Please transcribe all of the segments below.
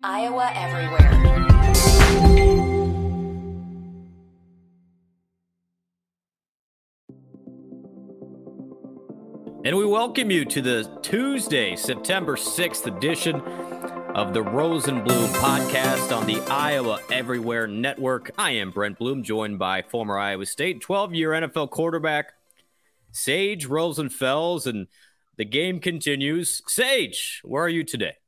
Iowa Everywhere. And we welcome you to the Tuesday, September 6th edition of the Rose and Blum podcast on the Iowa Everywhere Network. I am Brent Blum, joined by former Iowa State 12 year NFL quarterback Sage Rosenfels, and the game continues. Sage, where are you today?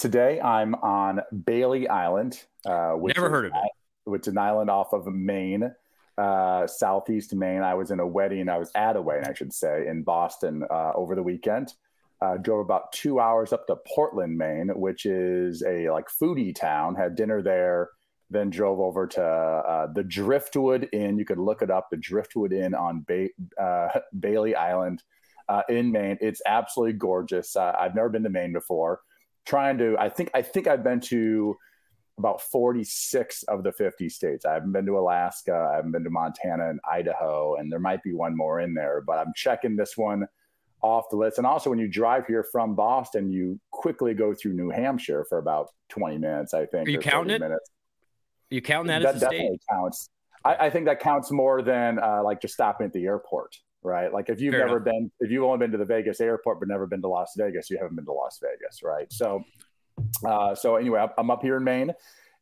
Today, I'm on Bailey Island. Uh, which Never heard of it. Which is an island off of Maine, uh, southeast Maine. I was in a wedding. I was at a wedding, I should say, in Boston uh, over the weekend. Uh, drove about two hours up to Portland, Maine, which is a like foodie town. Had dinner there, then drove over to uh, the Driftwood Inn. You could look it up, the Driftwood Inn on ba- uh, Bailey Island uh, in Maine. It's absolutely gorgeous. Uh, I've never been to Maine before trying to i think i think i've been to about 46 of the 50 states. I haven't been to alaska i haven't been to montana and idaho and there might be one more in there but i'm checking this one off the list. And also when you drive here from boston you quickly go through new hampshire for about 20 minutes i think are you counting it? minutes. Are you counting that, that as a definitely state? counts. I, I, think that counts more than uh, like just stopping at the airport right? Like if you've Fair never enough. been, if you've only been to the Vegas airport but never been to Las Vegas, you haven't been to Las Vegas, right? So, uh, so anyway, I'm up here in Maine,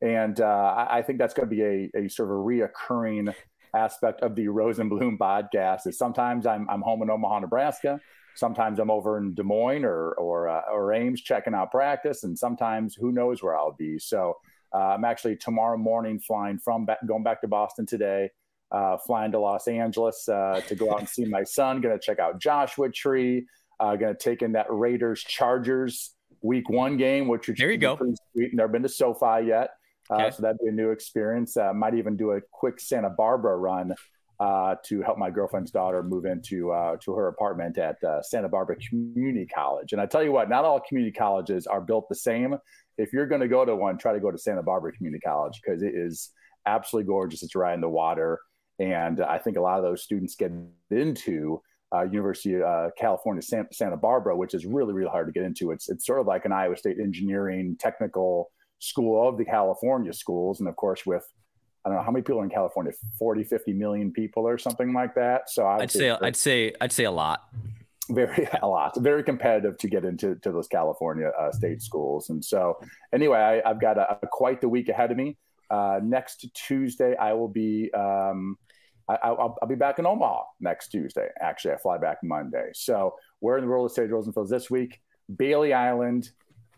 and uh, I think that's going to be a, a sort of a reoccurring aspect of the Rose and Blum podcast. Is sometimes I'm I'm home in Omaha, Nebraska. Sometimes I'm over in Des Moines or or uh, or Ames checking out practice, and sometimes who knows where I'll be. So. Uh, I'm actually tomorrow morning flying from back, going back to Boston today, uh, flying to Los Angeles uh, to go out and see my son. Going to check out Joshua Tree. Uh, going to take in that Raiders Chargers Week One game, which there you go. Sweet. Never been to SoFi yet, uh, okay. so that'd be a new experience. Uh, might even do a quick Santa Barbara run uh, to help my girlfriend's daughter move into uh, to her apartment at uh, Santa Barbara Community College. And I tell you what, not all community colleges are built the same. If you're going to go to one, try to go to Santa Barbara Community College because it is absolutely gorgeous. It's right in the water. And I think a lot of those students get into uh, University of uh, California, Santa, Santa Barbara, which is really, really hard to get into. It's, it's sort of like an Iowa State engineering technical school of the California schools. And of course, with I don't know how many people are in California, 40, 50 million people or something like that. So I'd say, I'd say, I'd say a lot. Very, a lot. Very competitive to get into to those California uh, state schools. And so anyway, I, have got a, a, quite the week ahead of me. Uh, next Tuesday, I will be um, I, will be back in Omaha next Tuesday. Actually, I fly back Monday. So we're in the world of Sage Rosenfels this week, Bailey Island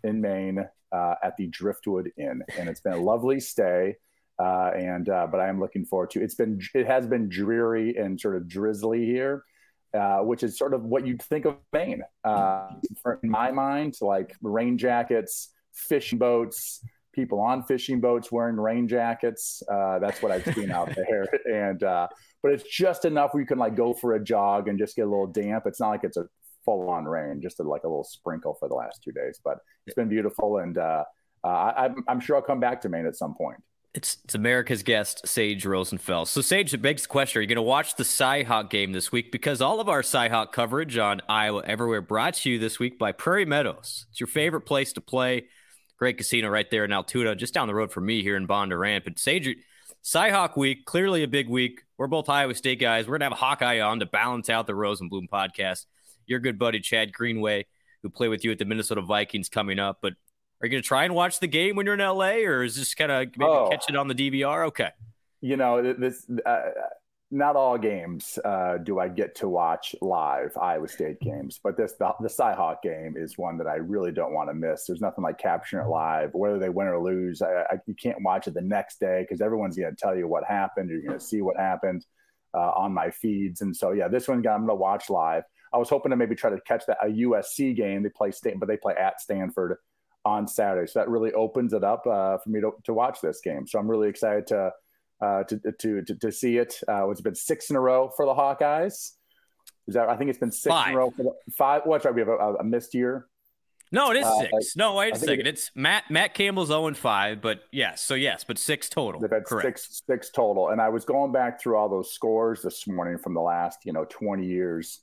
in Maine uh, at the Driftwood Inn, and it's been a lovely stay. Uh, and uh, but I am looking forward to. It's been it has been dreary and sort of drizzly here, uh, which is sort of what you'd think of Maine. Uh, in my mind, like rain jackets, fishing boats people on fishing boats wearing rain jackets. Uh, that's what I've seen out there. And uh, but it's just enough where you can like go for a jog and just get a little damp. It's not like it's a full on rain, just a, like a little sprinkle for the last two days. But it's been beautiful, and uh, uh I, I'm sure I'll come back to Maine at some point. It's, it's America's guest, Sage Rosenfels. So, Sage, it begs the question: Are you going to watch the Cyhawk game this week? Because all of our Cyhawk coverage on Iowa Everywhere brought to you this week by Prairie Meadows. It's your favorite place to play Great casino right there in Altoona, just down the road from me here in Bondurant. But Sage, Cyhawk week, clearly a big week. We're both Iowa State guys. We're going to have Hawkeye on to balance out the Rose and Blum podcast. Your good buddy, Chad Greenway, who played with you at the Minnesota Vikings coming up. But are you going to try and watch the game when you're in LA or is this kind of maybe oh, catch it on the DVR? Okay. You know, this, uh, not all games uh, do I get to watch live Iowa State games, but this the, the Cyhawk game is one that I really don't want to miss. There's nothing like capturing it live, whether they win or lose. I, I, you can't watch it the next day because everyone's going to tell you what happened. You're going to see what happened uh, on my feeds, and so yeah, this one I'm going to watch live. I was hoping to maybe try to catch that a USC game. They play state, but they play at Stanford on Saturday, so that really opens it up uh, for me to, to watch this game. So I'm really excited to uh, to, to, to, to see it. Uh, it's been six in a row for the Hawkeyes. Is that, I think it's been six five. in a row for the five. What's right? We have a, a missed year. No, it is uh, six. no, wait a second. It, it's Matt Matt Campbell's 0 and 5, but yes, so yes, but six total. They've had Correct. six six total. And I was going back through all those scores this morning from the last, you know, 20 years,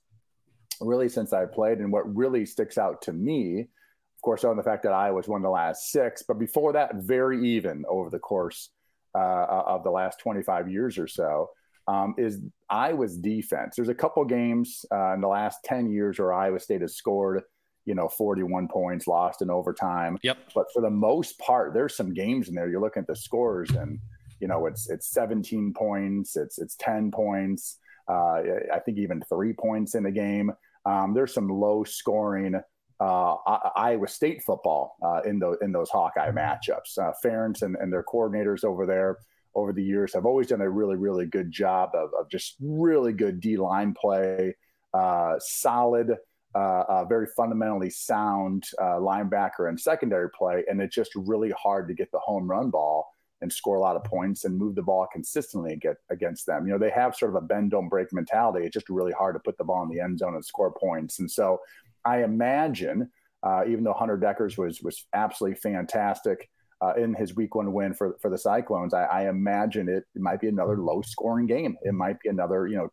really since I played. And what really sticks out to me Of course, on the fact that Iowa's won the last six, but before that, very even over the course uh, of the last 25 years or so. Um, is Iowa's defense. There's a couple games uh, in the last 10 years where Iowa State has scored, you know, 41 points, lost in overtime. Yep. But for the most part, there's some games in there. You're looking at the scores, and you know, it's it's 17 points, it's it's 10 points. Uh, I think even three points in the game. Um, there's some low scoring uh, Iowa State football uh, in those in those Hawkeye matchups. Uh, Ferentz and, and their coordinators over there over the years have always done a really really good job of, of just really good D line play, uh, solid. Uh, uh, very fundamentally sound linebacker and secondary play, and it's just really hard to get the home run ball and score a lot of points and move the ball consistently get against them. You know, they have sort of a bend don't break mentality. It's just really hard to put the ball in the end zone and score points. And so I imagine, uh, even though Hunter Dekkers was was absolutely fantastic uh, in his week one win for for the Cyclones, I, I imagine it, it, might be another low scoring game. It might be another you know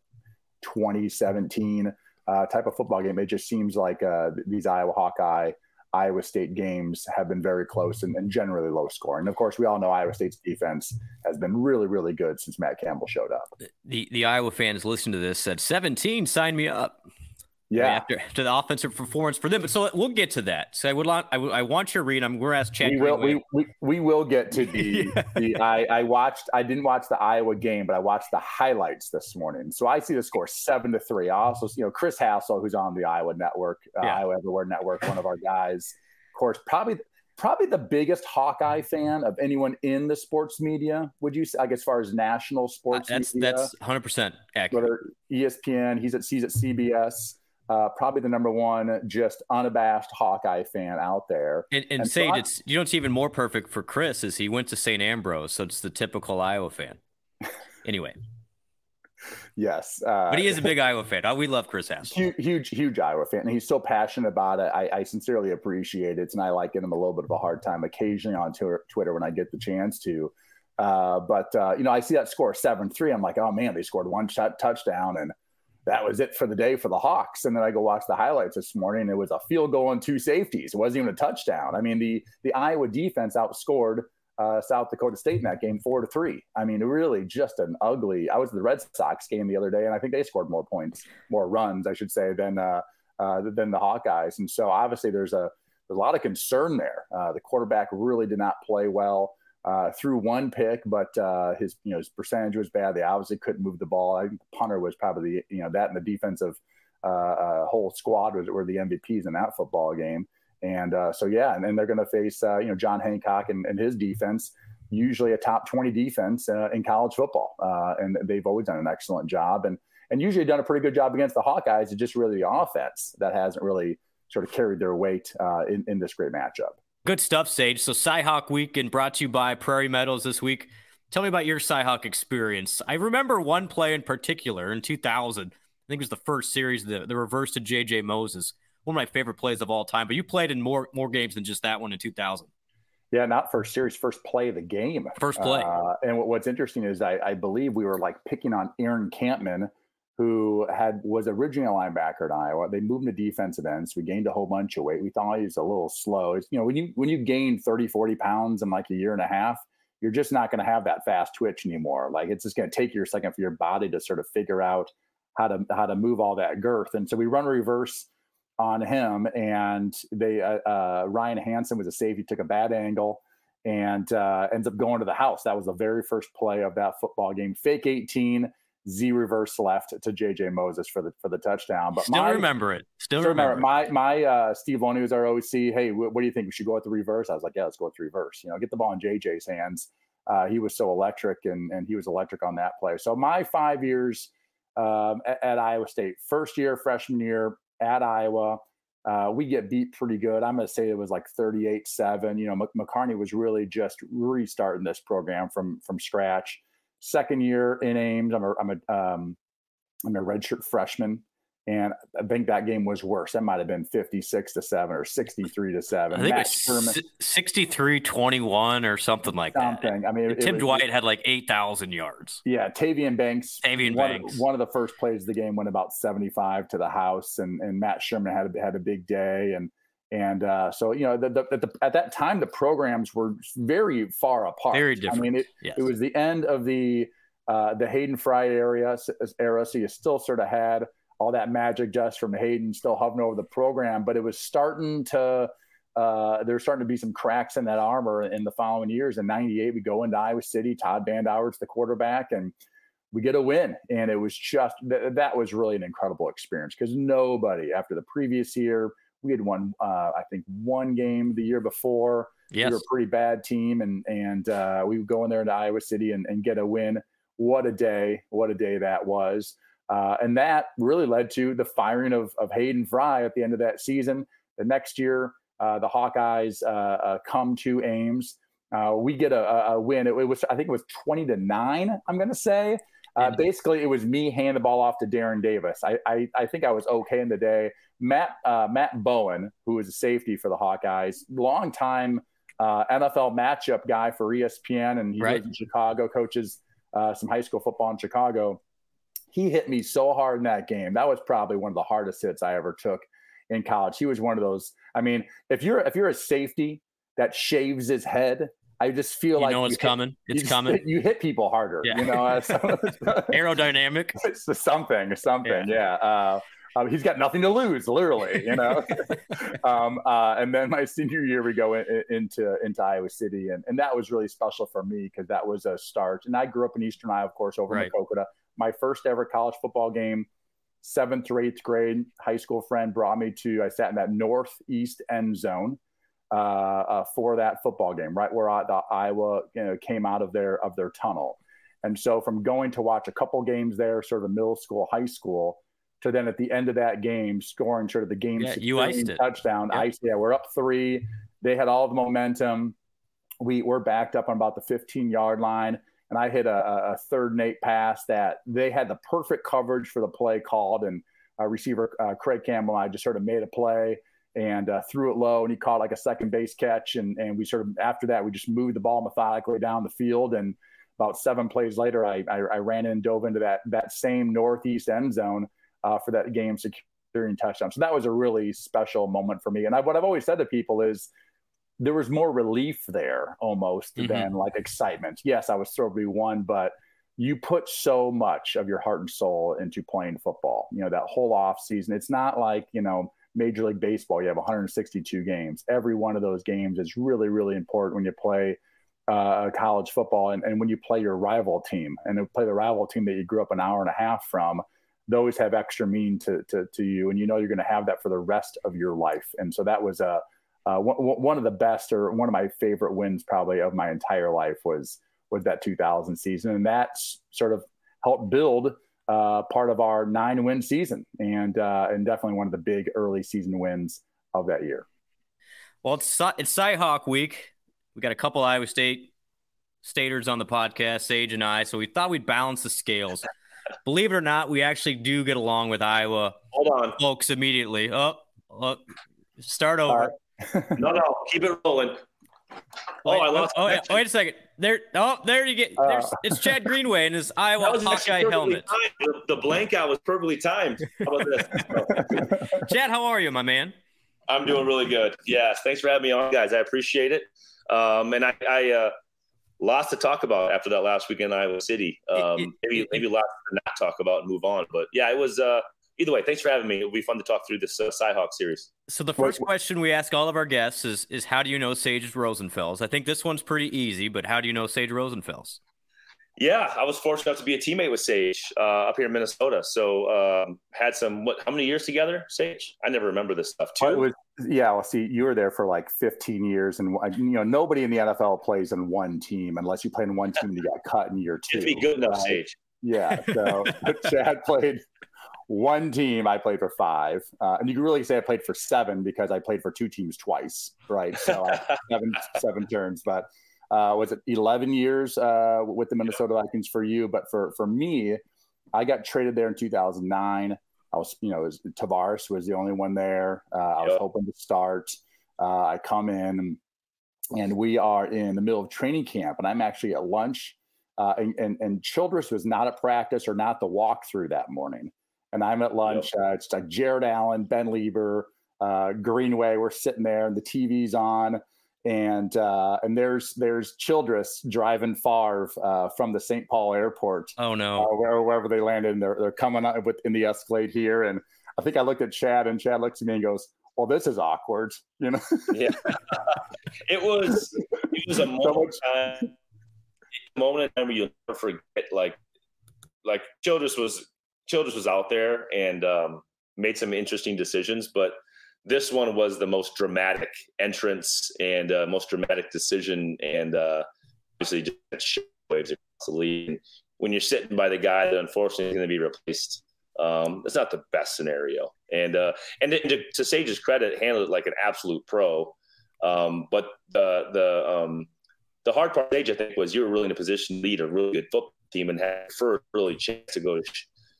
2017 uh, type of football game. It just seems like uh, these Iowa Hawkeye Iowa State games have been very close and, and, generally low scoring. Of course, we all know Iowa State's defense has been really, really good since Matt Campbell showed up. The the Iowa fans listening to this said 17, sign me up. Yeah, after, after the offensive performance for them, but so we'll get to that. So I would want I, I want your read. I'm we're asked Chad. We will we, we, we will get to the yeah. the I, I watched I didn't watch the Iowa game, but I watched the highlights this morning. So I see the score seven to three. I also you know Chris Hassel, who's on the Iowa Network, uh, yeah. Iowa Everywhere Network, one of our guys. Of course, probably probably the biggest Hawkeye fan of anyone in the sports media. Would you say, like, as far as national sports uh, that's, media? That's 100% accurate. Whether ESPN, he's at, he's at CBS uh, probably the number one just unabashed Hawkeye fan out there. And, and, and Sage, so it's you know it's even more perfect for Chris is he went to St. Ambrose, so it's the typical Iowa fan. Anyway. yes, uh, but he is a big Iowa fan. Oh, we love Chris Hassel. Huge, huge, huge Iowa fan, and he's so passionate about it. I, I, sincerely appreciate it, and I like giving him a little bit of a hard time occasionally on Twitter when I get the chance to. Uh, but uh, you know, I see that score seven three. I'm like, oh man, they scored one shot touchdown, and that was it for the day for the Hawks. And then I go watch the highlights this morning. It was a field goal and two safeties. It wasn't even a touchdown. I mean, the the Iowa defense outscored uh, South Dakota State in that game four to three. I mean, really just an ugly. I was at the Red Sox game the other day, and I think they scored more points, more runs, I should say, than uh, uh, than the Hawkeyes. And so obviously there's a there's a lot of concern there. Uh, the quarterback really did not play well uh, threw one pick, but uh, his you know his percentage was bad. They obviously couldn't move the ball. I think punter was probably you know that and the defensive uh, uh whole squad was, were the MVPs in that football game. And uh, so yeah, and then they're going to face uh, you know Jon Heacock and, and, his defense, usually a top twenty defense in college football, and they've always done an excellent job and and usually done a pretty good job against the Hawkeyes. It's just really the offense that hasn't really sort of carried their weight in, in this great matchup. Good stuff, Sage. So Cyhawk Weekend brought to you by Prairie Meadows this week. Tell me about your Cyhawk experience. I remember one play in particular in 2000. I think it was the first series, the, the reverse to JJ Moses. One of my favorite plays of all time. But you played in more more games than just that one in 2000. Yeah, not first series, first play of the game. First play. Uh, and what's interesting is I, I, believe we were like picking on Aaron Kampman – who had was originally a linebacker at Iowa. They moved him to defensive ends. So we gained a whole bunch of weight. We thought he was a little slow. It's, you know, when you when you gain 30, 40 pounds in like a year and a half, you're just not going to have that fast twitch anymore. Like it's just going to take you a second for your body to sort of figure out how to how to move all that girth. And so we run reverse on him, and they uh, uh, Ryan Hansen was a safety, took a bad angle and uh, ends up going to the house. That was the very first play of that football game. Fake 18 Z reverse left to JJ Moses for the for the touchdown. But still my, remember it. Still, still remember, remember my my uh, Steve Loney was our OC. Hey, what, what do you think? We should go with the reverse. I was like, yeah, let's go with the reverse. You know, get the ball in JJ's hands. Uh, he was so electric, and and he was electric on that play. So my five years um, at, at, Iowa State, first year, freshman year at Iowa. Uh, we get beat pretty good. I'm going to say it was like 38 7. You know, McCarney was really just restarting this program from from scratch second year in Ames. I'm a I'm a um, I'm a redshirt freshman, and I think that game was worse. That might have been 56 to seven or 63 to seven. I think Matt it was 63 21 or something like something. that. I mean, it, Tim it was, Dwight had like 8,000 yards. Yeah, Tavian Banks. Tavian one, Banks. One of the first plays of the game went about 75 to the house, and and Matt Sherman had a, had a big day, and And uh, so, you know, the, the, the, at that time, the programs were very far apart. Very different. I mean, it, yes. it was the end of the uh, the Hayden Fry area era, so you still sort of had all that magic dust from Hayden still hovering over the program, but it was starting to. Uh, there's starting to be some cracks in that armor in the following years. In '98, we go into Iowa City. Todd Bandhauer's the quarterback, and we get a win. And it was just th- that was really an incredible experience because nobody after the previous year we had won, uh, I think, one game the year before. Yes. We were a pretty bad team, and and uh, we would go in there into Iowa City and, and get a win. What a day! What a day that was. Uh, and that really led to the firing of, of Hayden Fry at the end of that season. The next year, uh, the Hawkeyes uh, uh come to Ames. Uh, we get a, a win. It, it, was, I think, it was twenty to nine. I'm going to say. Uh, basically, it was me handing the ball off to Darren Davis. I, I, I think I was okay in the day. Matt uh, Matt Bowen, who is a safety for the Hawkeyes, long time uh, NFL matchup guy for ESPN, and he right. lives in Chicago, coaches uh, some high school football in Chicago he hit me so hard in that game. That was probably one of the hardest hits I ever took in college. He was one of those. I mean, if you're if you're a safety that shaves his head, I just feel you like know it's hit, coming. It's you coming. you hit people harder. Yeah. You know, aerodynamic. It's something, something. Yeah. yeah. Uh, um, he's got nothing to lose, literally, you know. um, uh, and then my senior year, we go in, in, into into Iowa City, and, and that was really special for me because that was a start. And I grew up in Eastern Iowa, of course, over right. in Maquoketa my first ever college football game, seventh or eighth grade, high school friend brought me to, I sat in that northeast end zone uh, uh, for that football game, right where I, the Iowa you know, came out of their, of their tunnel. And so from going to watch a couple games there, sort of middle school, high school, to then at the end of that game, scoring sort of the game yeah, you iced it. touchdown. Yep. Ice, yeah, we're up three. They had all the momentum. We were backed up on about the 15 yard line and I hit a, a third and eight pass that they had the perfect coverage for the play called, and uh, receiver uh, Craig Campbell and I just sort of made a play and uh, threw it low, and he caught like a second base catch, and and we sort of after that we just moved the ball methodically down the field, and about seven plays later I I, I ran in and dove into that that same northeast end zone uh, for that game securing touchdown. So that was a really special moment for me, and I, what I've always said to people is there was more relief there almost mm-hmm. than like excitement. Yes, I was thrilled we won, but you put so much of your heart and soul into playing football. You know, that whole off season. It's not like, you know, Major League Baseball, you have 162 games. Every one of those games is really, really important when you play uh, college football and, and when you play your rival team and play the rival team that you grew up an hour and a half from those have extra mean to, to, to you and you know you're going to have that for the rest of your life and so that was a uh, one, one of the best or one of my favorite wins probably of my entire life was was that 2000 season, and that's sort of helped build uh, part of our nine win season, and uh, and definitely one of the big early season wins of that year. Well, it's it's Cyhawk week. We got a couple Iowa State staters on the podcast, Sage and I, so we thought we'd balance the scales. Believe it or not, we actually do get along with Iowa. Hold on, folks. Immediately, oh, oh start over no, no, keep it rolling. Oh, wait, I lost. Oh, yeah. wait a second. There. Oh, there you get. There's, uh, it's Chad Greenway and his Iowa Hawkeye helmet. The, the blank out was perfectly timed. How about this? Chad, how are you, my man? I'm doing really good. Yes, thanks for having me on, guys. I appreciate it. Um, and I, I uh, lots to talk about after that last week in Iowa City. Um, it, it, maybe maybe lots to not talk about and move on. But yeah, it was. Uh, either way, thanks for having me. It'll be fun to talk through this uh, Cyhawk series. So the first question we ask all of our guests is is how do you know Sage Rosenfels? I think this one's pretty easy, but how do you know Sage Rosenfels? Yeah, I was fortunate enough to be a teammate with Sage uh, up here in Minnesota. So um, had some what? How many years together, Sage? I never remember this stuff. Too. Was, yeah, well, see, you were there for like 15 years, and you know nobody in the NFL plays in one team unless you play in one team and you got cut in year two. To be good enough, right? Sage. Yeah, so Chad played one team I played for five, uh, and you can really say I played for seven because I played for two teams twice, right? So seven seven turns, but uh, was it eleven years uh, with the Minnesota Vikings for you? But for for me, I got traded there in two thousand nine. I was, you know, was, Tarvaris was the only one there. Uh, I was hoping to start. Uh, I come in, and, and we are in the middle of training camp, and I'm actually at lunch. Uh, and, and, and Childress was not at practice or not the walkthrough that morning and I'm at lunch. Uh, it's like Jared Allen, Ben Leber, uh, Greenway. We're sitting there, and the TV's on, and uh, and there's there's Childress driving Favre uh, from the St. Paul airport. Oh no, uh, where, wherever they landed, and they're they're coming up with in the Escalade here, and I think I looked at Chad, and Chad looks at me and goes, "Well, this is awkward," you know. yeah, it was it was a moment, time, a moment in time where you'll never forget. Like like Childress was Childress was out there and um, made some interesting decisions, but this one was the most dramatic entrance and uh, most dramatic decision, and uh, obviously just waves across the league. When you're sitting by the guy that unfortunately is going to be replaced, um, it's not the best scenario. And uh, and to, to Sage's credit, handled it like an absolute pro. Um, but the the um, the hard part, Sage, I think, was you were really in a position to lead a really good football team and had first really chance to go to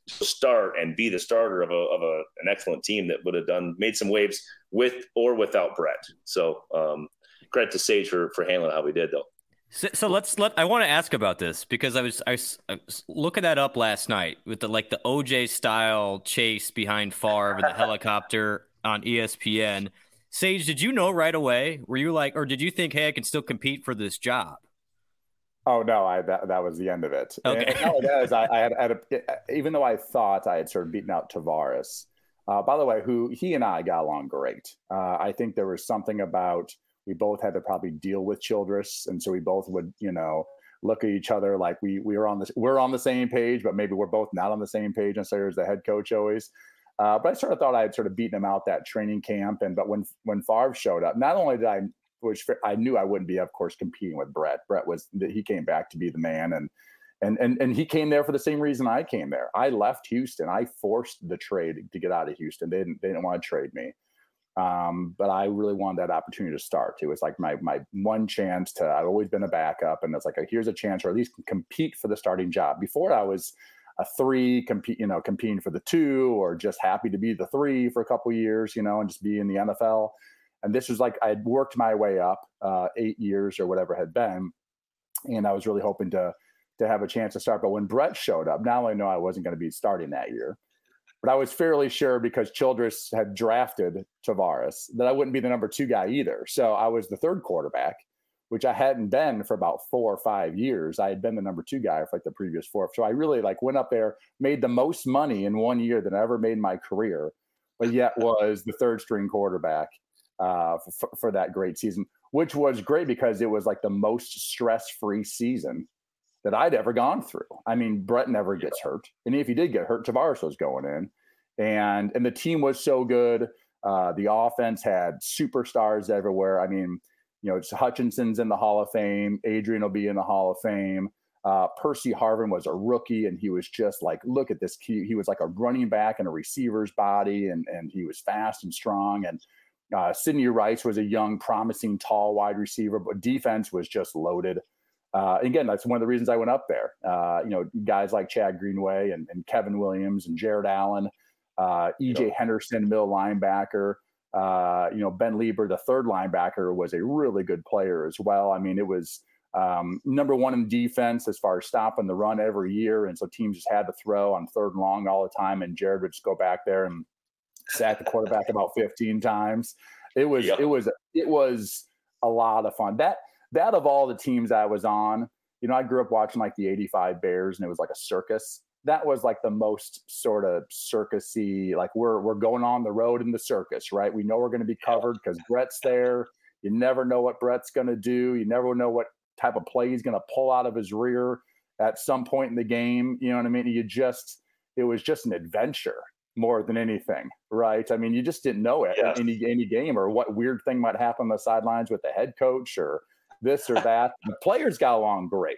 start and be the starter of a of a, an excellent team that would have done made some waves with or without Brett. So um, credit to Sage for for handling how we did though. So, so, let's let I want to ask about this because I was, I was, I was looking that up last night with the like the OJ style chase behind Favre and the helicopter on ESPN. Sage, did you know right away? Were you like, or did you think, hey, I can still compete for this job? Oh no, I that, that was the end of it. Okay. And, and it is, I, I had, had a, even though I thought I had sort of beaten out Tarvaris. Uh, by the way, who he and I got along great. Uh, I think there was something about we both had to probably deal with Childress, and so we both would, you know, look at each other like we we were on the we're on the same page, but maybe we're both not on the same page. And so as the head coach always. Uh, but I sort of thought I had sort of beaten him out that training camp, and but when when Favre showed up, not only did I which I knew I wouldn't be, of course, competing with Brett. Brett was he came back to be the man, and and and and he came there for the same reason I came there. I left Houston. I forced the trade to get out of Houston. They didn't they didn't want to trade me, um, but I really wanted that opportunity to start. It was like my my one chance to. I've always been a backup, and it's like a, here's a chance, or at least compete for the starting job. Before I was a three, compete, you know, competing for the two, or just happy to be the three for a couple years, you know, and just be in the NFL. And this was like I had worked my way up uh, eight years or whatever had been, and I was really hoping to to have a chance to start. But when Brett showed up, not only know I wasn't going to be starting that year, but I was fairly sure because Childress had drafted Tarvaris that I wouldn't be the number two guy either. So I was the third quarterback, which I hadn't been for about four or five years. I had been the number two guy for like the previous four. So I really like went up there, made the most money in one year that I ever made in my career, but yet was the third string quarterback uh, for, for that great season, which was great because it was like the most stress free season that I'd ever gone through. I mean, Brett never gets hurt, and if he did get hurt, Tarvaris was going in, and and the team was so good. Uh, the offense had superstars everywhere. I mean, you know, it's Hutchinson's in the Hall of Fame. Adrian will be in the Hall of Fame. Uh, Percy Harvin was a rookie, and he was just like, look at this. He, he was like a running back in a receiver's body, and and he was fast and strong. And uh, Sidney Rice was a young, promising, tall wide receiver, but defense was just loaded. Uh, again, that's one of the reasons I went up there. Uh, you know, guys like Chad Greenway and, and Kevin Williams and Jared Allen, uh, EJ. Henderson, middle linebacker. Uh, you know, Ben Leber, the third linebacker, was a really good player as well. I mean, it was um, number one in defense as far as stopping the run every year. And so teams just had to throw on third and long all the time. And Jared would just go back there and sacked the quarterback about 15 times. It was yep. it was it was a lot of fun. That that of all the teams I was on, you know, I grew up watching like the 85 Bears and it was like a circus. That was like the most sort of circusy, like we're we're going on the road in the circus, right? We know we're going to be covered because Brett's there. You never know what Brett's going to do. You never know what type of play he's going to pull out of his rear at some point in the game. You know what I mean? You just it was just an adventure more than anything, right? I mean, you just didn't know it yes. any any game or what weird thing might happen on the sidelines with the head coach or this or that. the players got along great.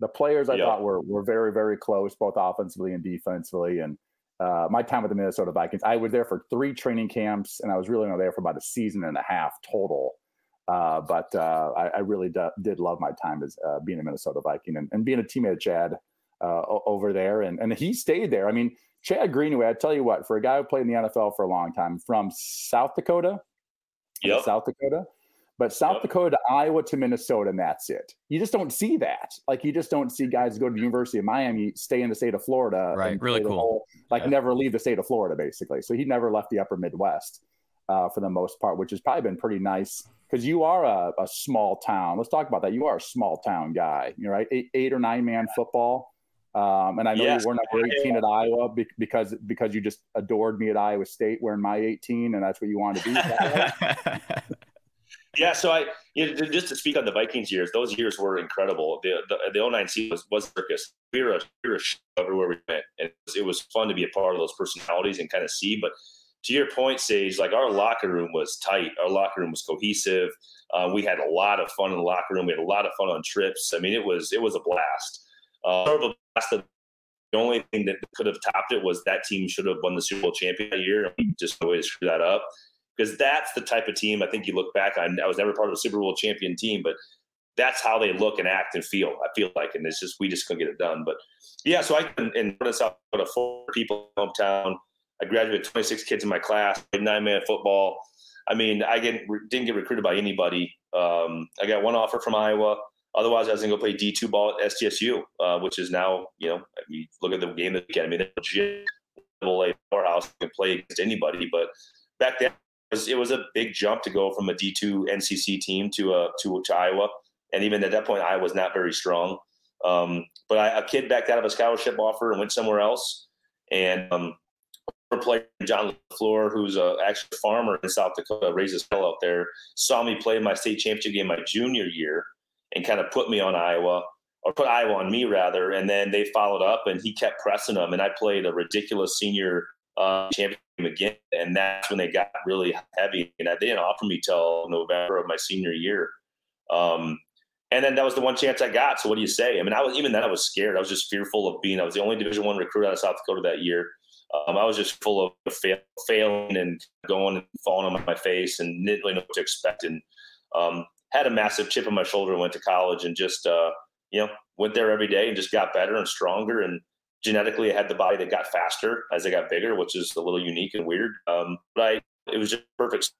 The players I yep. thought were were very very close, both offensively and defensively. And uh, my time with the Minnesota Vikings, I was there for three training camps, and I was really only there for about a season and a half total. Uh, but uh, I, I, really d- did love my time as uh, being a Minnesota Viking and, and being a teammate of Chad uh, over there, and and he stayed there. I mean, Chad Greenway, I tell you what, for a guy who played in the NFL for a long time, from South Dakota, yep. South Dakota, but South yep. Dakota to Iowa to Minnesota, and that's it. You just don't see that. Like you just don't see guys go to the University of Miami, stay in the state of Florida, right? Really cool. Whole, like yeah. never leave the state of Florida, basically. So he never left the Upper Midwest. uh, for the most part, which has probably been pretty nice because you are a, a, small town. Let's talk about that. You are a small town guy, you know, right? Eight, eight or nine man football. Um, and I know yes. you were number 18 at Iowa because because you just adored me at Iowa State wearing my 18, and that's what you wanted to be. yeah, so I you know, just to speak on the Vikings years, those years were incredible. The the, the 09 season was, was circus. We were, a, we were a everywhere we went, and it was, it was fun to be a part of those personalities and kind of see. But to your point, Sage, like our locker room was tight. Our locker room was cohesive. Uh, we had a lot of fun in the locker room. We had a lot of fun on trips. I mean, it was it was a blast. Uh, the only thing that could have topped it was that team should have won the Super Bowl champion that year. Just no way to screw that up because that's the type of team I think you look back on. I was never part of a Super Bowl champion team, but that's how they look and act and feel. I feel like, and it's just we just couldn't get it done. But yeah, so I can in, in South Dakota, four people hometown. I graduated 26 kids in my class, nine man football. I mean, I get, didn't get recruited by anybody. Um, I got one offer from Iowa. Otherwise, I was going to go play D2 ball at SDSU, uh, which is now, you know, you look at the game that weekend. I mean, they're legit a powerhouse can play against anybody. But back then, it was, it was a big jump to go from a D2 NCC team to a to, to Iowa. And even at that point, I was not very strong. Um, but I, a kid backed out of a scholarship offer and went somewhere else. And um, player, John LaFleur, who's a actually a farmer in South Dakota, raises hell out there, saw me play my state championship game my junior year and kind of put me on Iowa or put Iowa on me rather. And then they followed up and he kept pressing them. And I played a ridiculous senior uh, championship again. And that's when they got really heavy. And they didn't offer me till November of my senior year. Um, and then that was the one chance I got. So what do you say? I mean, I was even then I was scared. I was just fearful of being. I was the only Division One recruit out of South Dakota that year. Um, I was just full of fail, failing and going and falling on my face and didn't really know what to expect. And um, had a massive chip on my shoulder and went to college and just uh, you know went there every day and just got better and stronger and genetically I had the body that got faster as I got bigger, which is a little unique and weird. Um, but I, it was just perfect,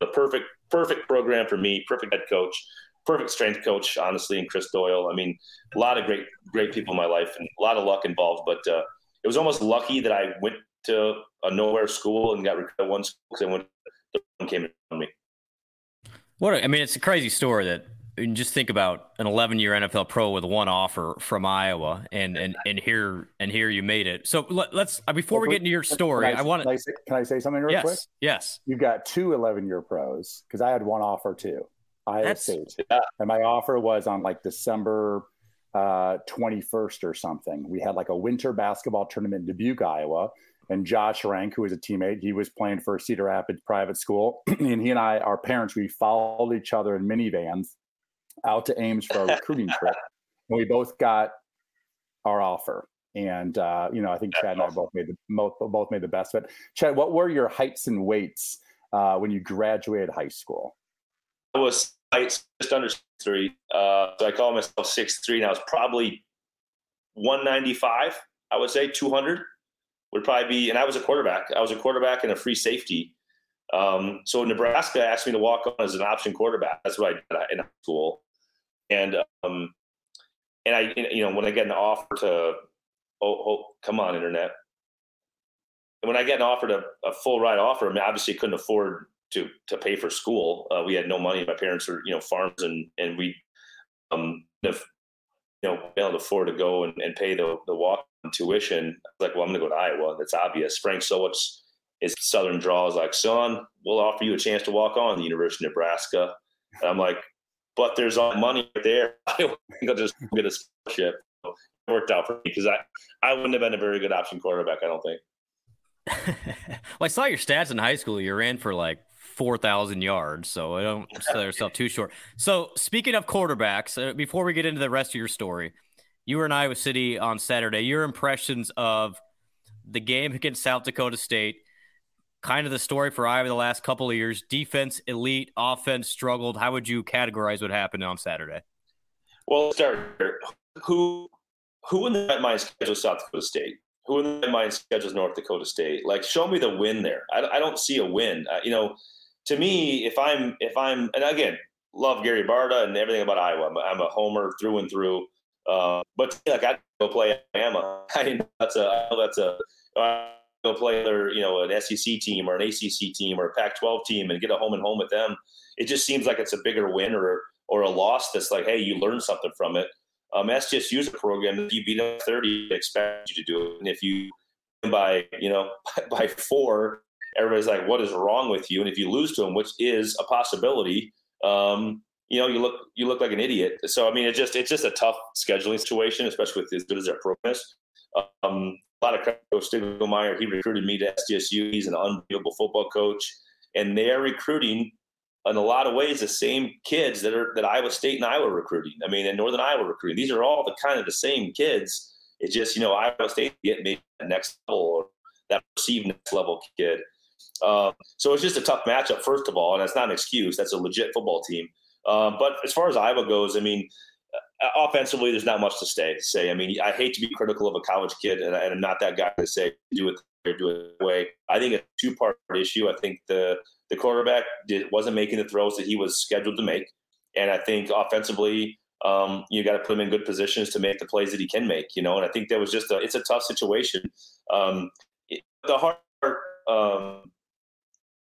the perfect, perfect program for me, perfect head coach, perfect strength coach, honestly, and Chris Doyle. I mean, a lot of great, great people in my life and a lot of luck involved, but uh, it was almost lucky that I went to a nowhere school and got recruited school because I went, the one came on me. What I mean, it's a crazy story that and just think about an 11 year NFL pro with one offer from Iowa, and and and here and here you made it. So let, us uh, before we get into your story, I, I want to. Can I say something real yes, quick? Yes. You've got two 11 year pros because I had one offer too. Iowa State, yeah. and my offer was on like December uh, 21st or something. We had like a winter basketball tournament in Dubuque, Iowa, and Josh Rank, who was a teammate, he was playing for Cedar Rapids private school, and he and I, our parents, we followed each other in minivans out to Ames for a recruiting trip, and we both got our offer. And uh, you know, I think Chad and I both made the both, both made the best of it. Chad, what were your heights and weights uh, when you graduated high school? I was heights just under three. Uh, so I call myself six three, and I was probably one ninety five. I would say two hundred would probably be, and I was a quarterback. I was a quarterback and a free safety. Um, so Nebraska asked me to walk on as an option quarterback. That's what I did in high school. And um, and I, you know, when I get an offer to, oh, oh come on, internet. And when I get an offer to a full ride offer, I mean, obviously couldn't afford to to pay for school. Uh, we had no money. My parents were, you know, farms, and and we, um, if you know, able to afford to go and, and pay the the walk tuition. I was like, well, I'm going to go to Iowa. That's obvious. Frank Solich, his southern draw is like, son, we'll offer you a chance to walk on the University of Nebraska. And I'm like, but there's all money there. I think I'll just get a scholarship. It worked out for me because I, I wouldn't have been a very good option quarterback, I don't think. well, I saw your stats in high school. You ran for like 4,000 yards, so I don't sell yourself too short. So, speaking of quarterbacks, uh, before we get into the rest of your story, you were in Iowa City on Saturday. Your impressions of the game against South Dakota State, kind of the story for Iowa the last couple of years. Defense elite, offense struggled. How would you categorize what happened on Saturday? Well, start who who in the mind schedules South Dakota State? Who in the mind schedules North Dakota State? Like, show me the win there. I, I don't see a win. Uh, you know, to me, if I'm if I'm and again, love Gary Barta and everything about Iowa. I'm, I'm a homer through and through. Uh, but like I go play Alabama. I that's a that's a uh, go play their, you know, an SEC team or an ACC team or a Pac-12 team and get a home and home with them, it just seems like it's a bigger win or or a loss. That's like, hey, you learned something from it. Um, is a program that you beat up 30, expect you to do it, and if you by you know by four, everybody's like, what is wrong with you? And if you lose to them, which is a possibility, um, you know, you look you look like an idiot. So I mean, it's just it's just a tough scheduling situation, especially with as good as their program is. Um, a lot of Coach Stiegelmeier. He recruited me to SDSU. He's an unbelievable football coach, and they're recruiting in a lot of ways the same kids that are that Iowa State and Iowa recruiting. I mean, and Northern Iowa recruiting. These are all the kind of the same kids. It's just you know Iowa State getting maybe that next level or that perceived next level kid. Um, so it's just a tough matchup, first of all, and that's not an excuse. That's a legit football team. Um, but as far as Iowa goes, I mean, uh, offensively, there's not much to stay. Say, I mean, I hate to be critical of a college kid, and, I, am not that guy to say do it or do it the way. I think it's a two part issue. I think the the quarterback did, wasn't making the throws that he was scheduled to make, and I think offensively, um, you got to put him in good positions to make the plays that he can make. You know, and I think that was just a it's a tough situation. Um, the hard um,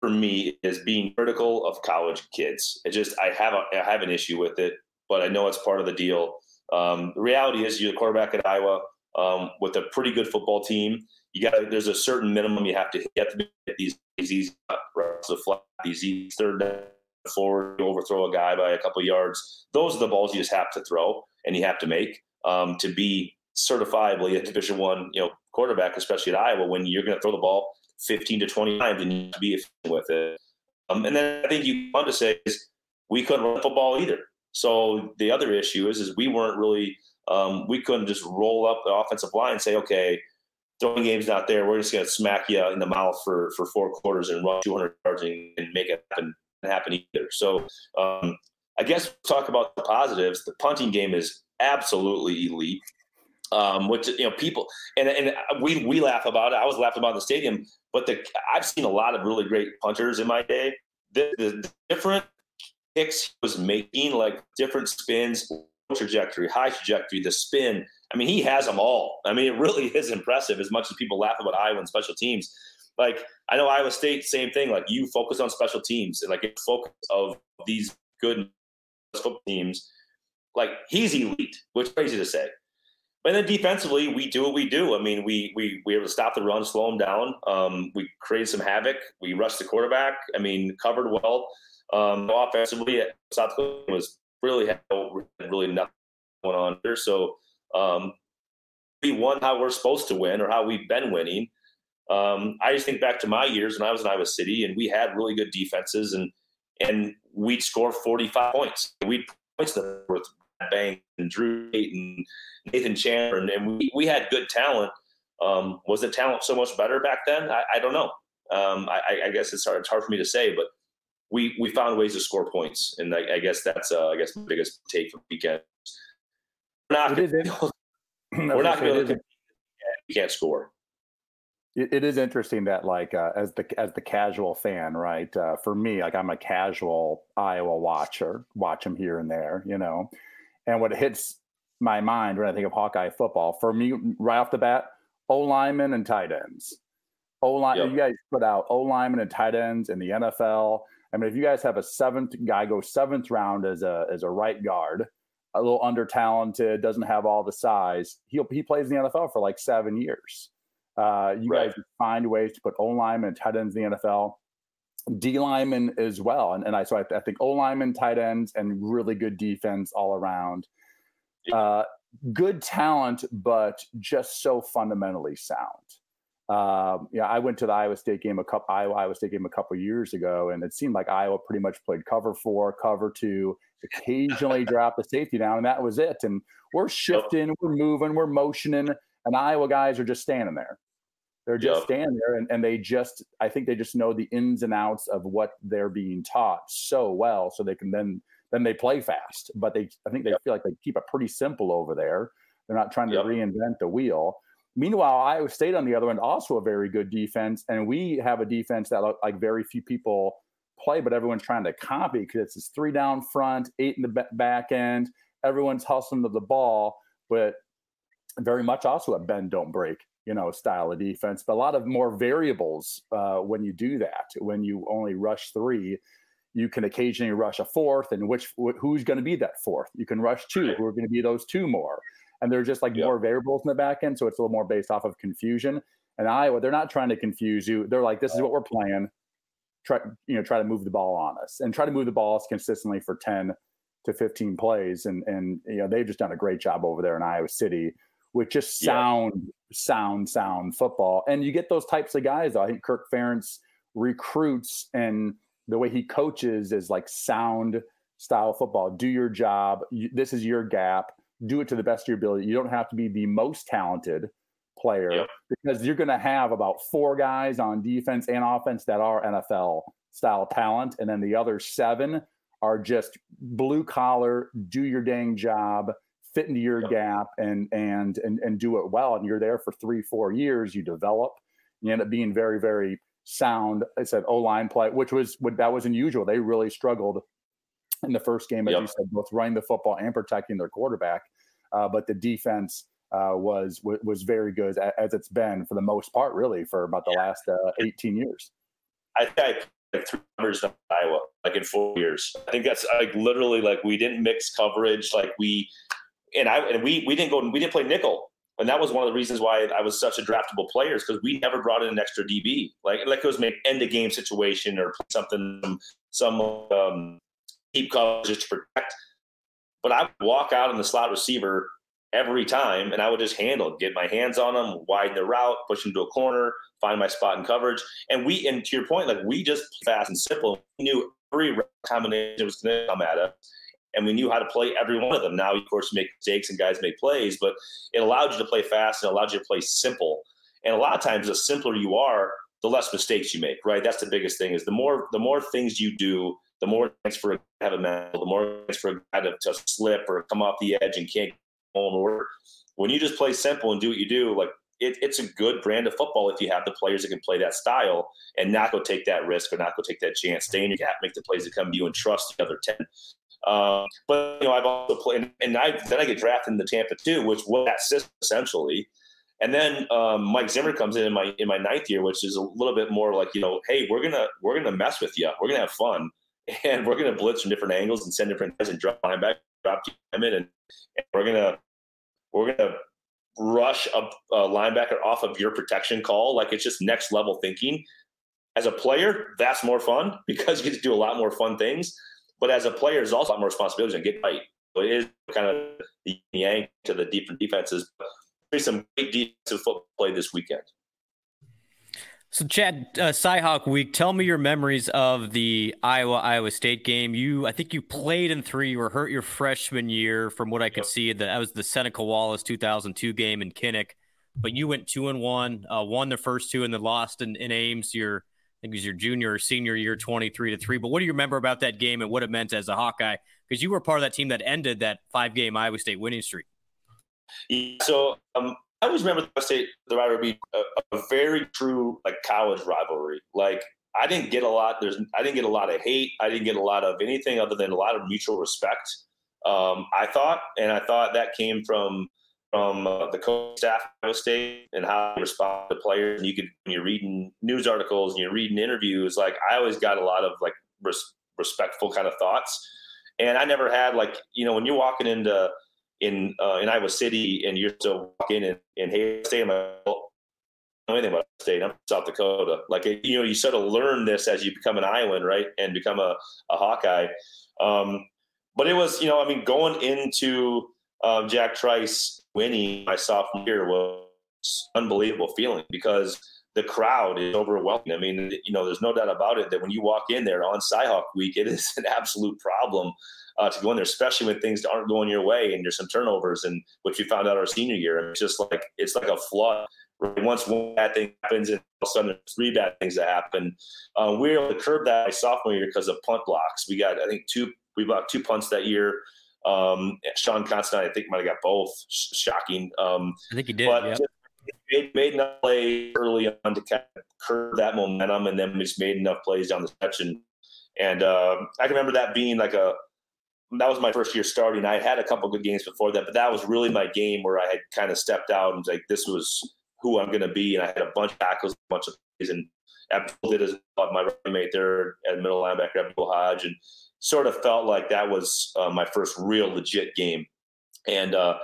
for me is being critical of college kids. It just I have a, I have an issue with it, but I know it's part of the deal. Um, the reality is, you're a quarterback at Iowa um, with a pretty good football team. You got there's a certain minimum you have to hit to these these easy the flat, these third down forward, overthrow a guy by a couple yards. Those are the balls you just have to throw and you have to make um, to be certifiably a Division One, you know, quarterback, especially at Iowa. When you're going to throw the ball 15 to 20 times and you need to be efficient with it. Um, and then I think you want to say is we couldn't run football either. So the other issue is is we weren't really um, we couldn't just roll up the offensive line and say, okay, throwing game's not there. We're just going to smack you in the mouth for for four quarters and run 200 yards and, and make it happen happen either. So um, I guess talk about the positives. The punting game is absolutely elite um, which you know people and and we we laugh about it. I was laughing about the stadium, but the I've seen a lot of really great punters in my day. The, the different kicks he was making, like different spins, trajectory, high trajectory, the spin. I mean, he has them all. I mean, it really is impressive. As much as people laugh about Iowa and special teams, like I know Iowa State, same thing. Like you focus on special teams and like a focus of these good football teams. Like he's elite, which is crazy to say. And then defensively, we do what we do. I mean, we we we able to stop the run, slow them down. Um, we created some havoc. We rushed the quarterback. I mean, covered well. Um, offensively, South Dakota was really had really nothing going on there. So um, we won how we're supposed to win or how we've been winning. Um, I just think back to my years when I was in Iowa City, and we had really good defenses, and and we'd score 45 points. We'd points that were Bank and Drew and Nathan Chandler, and, we, we had good talent. Um, was the talent so much better back then? I, I don't know. Um, I, I, guess it's hard, it's hard for me to say, but we we found ways to score points, and I, I guess that's uh, I guess the biggest take for the weekend. We're not going to we're not going to we can't score. It is interesting that like uh, as the as the casual fan, right? Uh, for me, like I'm a casual Iowa watcher, watch them here and there, you know. And what hits my mind when I think of Hawkeye football, for me, right off the bat, O linemen and tight ends. O line, yep. you guys put out O linemen and tight ends in the NFL. I mean, if you guys have a seventh guy go seventh round as a as a right guard, a little under talented, doesn't have all the size, he he plays in the NFL for like seven years. Uh, you right. guys find ways to put O linemen and tight ends in the NFL. D linemen as well. And, and I so I, I think O linemen, tight ends, and really good defense all around. Uh, good talent, but just so fundamentally sound. Um, yeah, I went to the Iowa State game a couple Iowa, Iowa State game a couple years ago, and it seemed like Iowa pretty much played cover four, cover two, occasionally drop the safety down, and that was it. And we're shifting, we're moving, we're motioning, and Iowa guys are just standing there. They're just yep. standing there and, and they just, I think they just know the ins and outs of what they're being taught so well. So they can then, then they play fast, but they, I think they yep. feel like they keep it pretty simple over there. They're not trying to yep. reinvent the wheel. Meanwhile, Iowa State on the other end, also a very good defense. And we have a defense that like very few people play, but everyone's trying to copy because it's this three down front, eight in the back end. Everyone's hustling to the ball, but very much also a bend don't break you know, style of defense, but a lot of more variables uh, when you do that. When you only rush three, you can occasionally rush a fourth, and which who's going to be that fourth? You can rush two. Who are going to be those two more? And there's just like yep. more variables in the back end, so it's a little more based off of confusion. And Iowa, they're not trying to confuse you. They're like, this is what we're playing. Try, you know, try to move the ball on us and try to move the balls consistently for 10 to 15 plays. And, and, you know, they've just done a great job over there in Iowa City with just sound, yeah. sound, sound football. And you get those types of guys. Though. I think Kirk Ferentz recruits and the way he coaches is like sound style football. Do your job. This is your gap. Do it to the best of your ability. You don't have to be the most talented player yep. because you're going to have about four guys on defense and offense that are NFL style talent. And then the other seven are just blue collar, do your dang job, fit into your yep. gap and, and, and, and do it well. And you're there for three, four years, you develop, you end up being very, very sound. I said O line play, which was, what that was unusual. They really struggled in the first game, as yep. you said, both running the football and protecting their quarterback. Uh, but the defense uh, was was very good as it's been for the most part, really, for about the last uh, 18 years. I think like three numbers in Iowa, like in four years. I think that's like literally like we didn't mix coverage, like we and I and we we didn't go we didn't play nickel. And that was one of the reasons why I was such a draftable player is because we never brought in an extra DB. Like like it was an end of game situation or something, some um, keep coverage just to protect. But I would walk out on the slot receiver every time, and I would just handle get my hands on them, widen the route, push them to a corner, find my spot in coverage. And we, and to your point, like we just fast and simple. We knew every combination was going to come at us, and we knew how to play every one of them. Now, of course, you make mistakes and guys make plays, but it allowed you to play fast and allowed you to play simple. And a lot of times, the simpler you are, the less mistakes you make. Right? That's the biggest thing. Is the more the more things you do the more chance for a have a mental, the more chance for a guy to, to slip or come off the edge and can't home or when you just play simple and do what you do, like it, it's a good brand of football if you have the players that can play that style and not go take that risk or not go take that chance. Stay in your gap, make the plays that come to you, and trust the other ten. Um, but you know, I've also played, and I then I get drafted in the Tampa too, which was that system essentially. And then um, Mike Zimmer comes in in my in my ninth year, which is a little bit more like you know, hey, we're gonna we're gonna mess with you, we're gonna have fun, and we're gonna blitz from different angles and send different guys and drop linebacker, drop in, and, and we're gonna we're to rush a, a, linebacker off of your protection call. Like it's just next level thinking. As a player, that's more fun because you get to do a lot more fun things. But as a player, there's also a lot more responsibilities and get right. So it is kind of the yang to the different defenses. There's some great defensive football play this weekend. So, Chad, uh, Cyhawk Week, tell me your memories of the Iowa Iowa State game. You, I think you played in three. You were hurt your freshman year, from what I could yep. see. That was the Seneca Wallace 2002 game in Kinnick. But you went two and one, uh, won the first two, and then lost in, in Ames. Your, think it was your junior or senior year, 23 to three. But what do you remember about that game and what it meant as a Hawkeye? Because you were part of that team that ended that five game Iowa State winning streak. Yeah, so um, I always remember the State the rivalry a, a very true like college rivalry. Like I didn't get a lot. There's I didn't get a lot of hate. I didn't get a lot of anything other than a lot of mutual respect. Um, I thought, and I thought that came from from uh, the coach staff of State and how they respond to players. And you could when you're reading news articles and you're reading interviews, like I always got a lot of like res- respectful kind of thoughts. And I never had like you know when you're walking into in uh, in Iowa City and you're still walking in in Hays State, I'm like, I don't know anything about state. I'm South Dakota. Like you know, you sort of learn this as you become an Iowan, right, and become a, a Hawkeye. Um, but it was, you know, I mean, going into um, Jack Trice winning my sophomore year was unbelievable feeling because the crowd is overwhelming. I mean, you know, there's no doubt about it that when you walk in there on Cyhawk Week, it is an absolute problem uh, to go in there, especially when things aren't going your way and there's some turnovers and which we found out our senior year. It's just like it's like a flood. Right? Once one bad thing happens, and all of a sudden there's three bad things that happen. Uh, we were able to curb that my sophomore year because of punt blocks. We got I think two we blocked two punts that year. Um, Sean Considine, I think, might have got both. Shocking. Um, I think he did. But yep. made, made enough plays early on to kind of curb that momentum, and then we just made enough plays down the stretch. And and uh, I can remember that being like a that was my first year starting. I had a couple good games before that, but that was really my game where I had kind of stepped out and like this was who I'm going to be, and I had a bunch of tackles, a bunch of plays, and Abdul did as my roommate there at middle linebacker, Abdul Hodge, and sort of felt like that was uh, my first real legit game. And uh,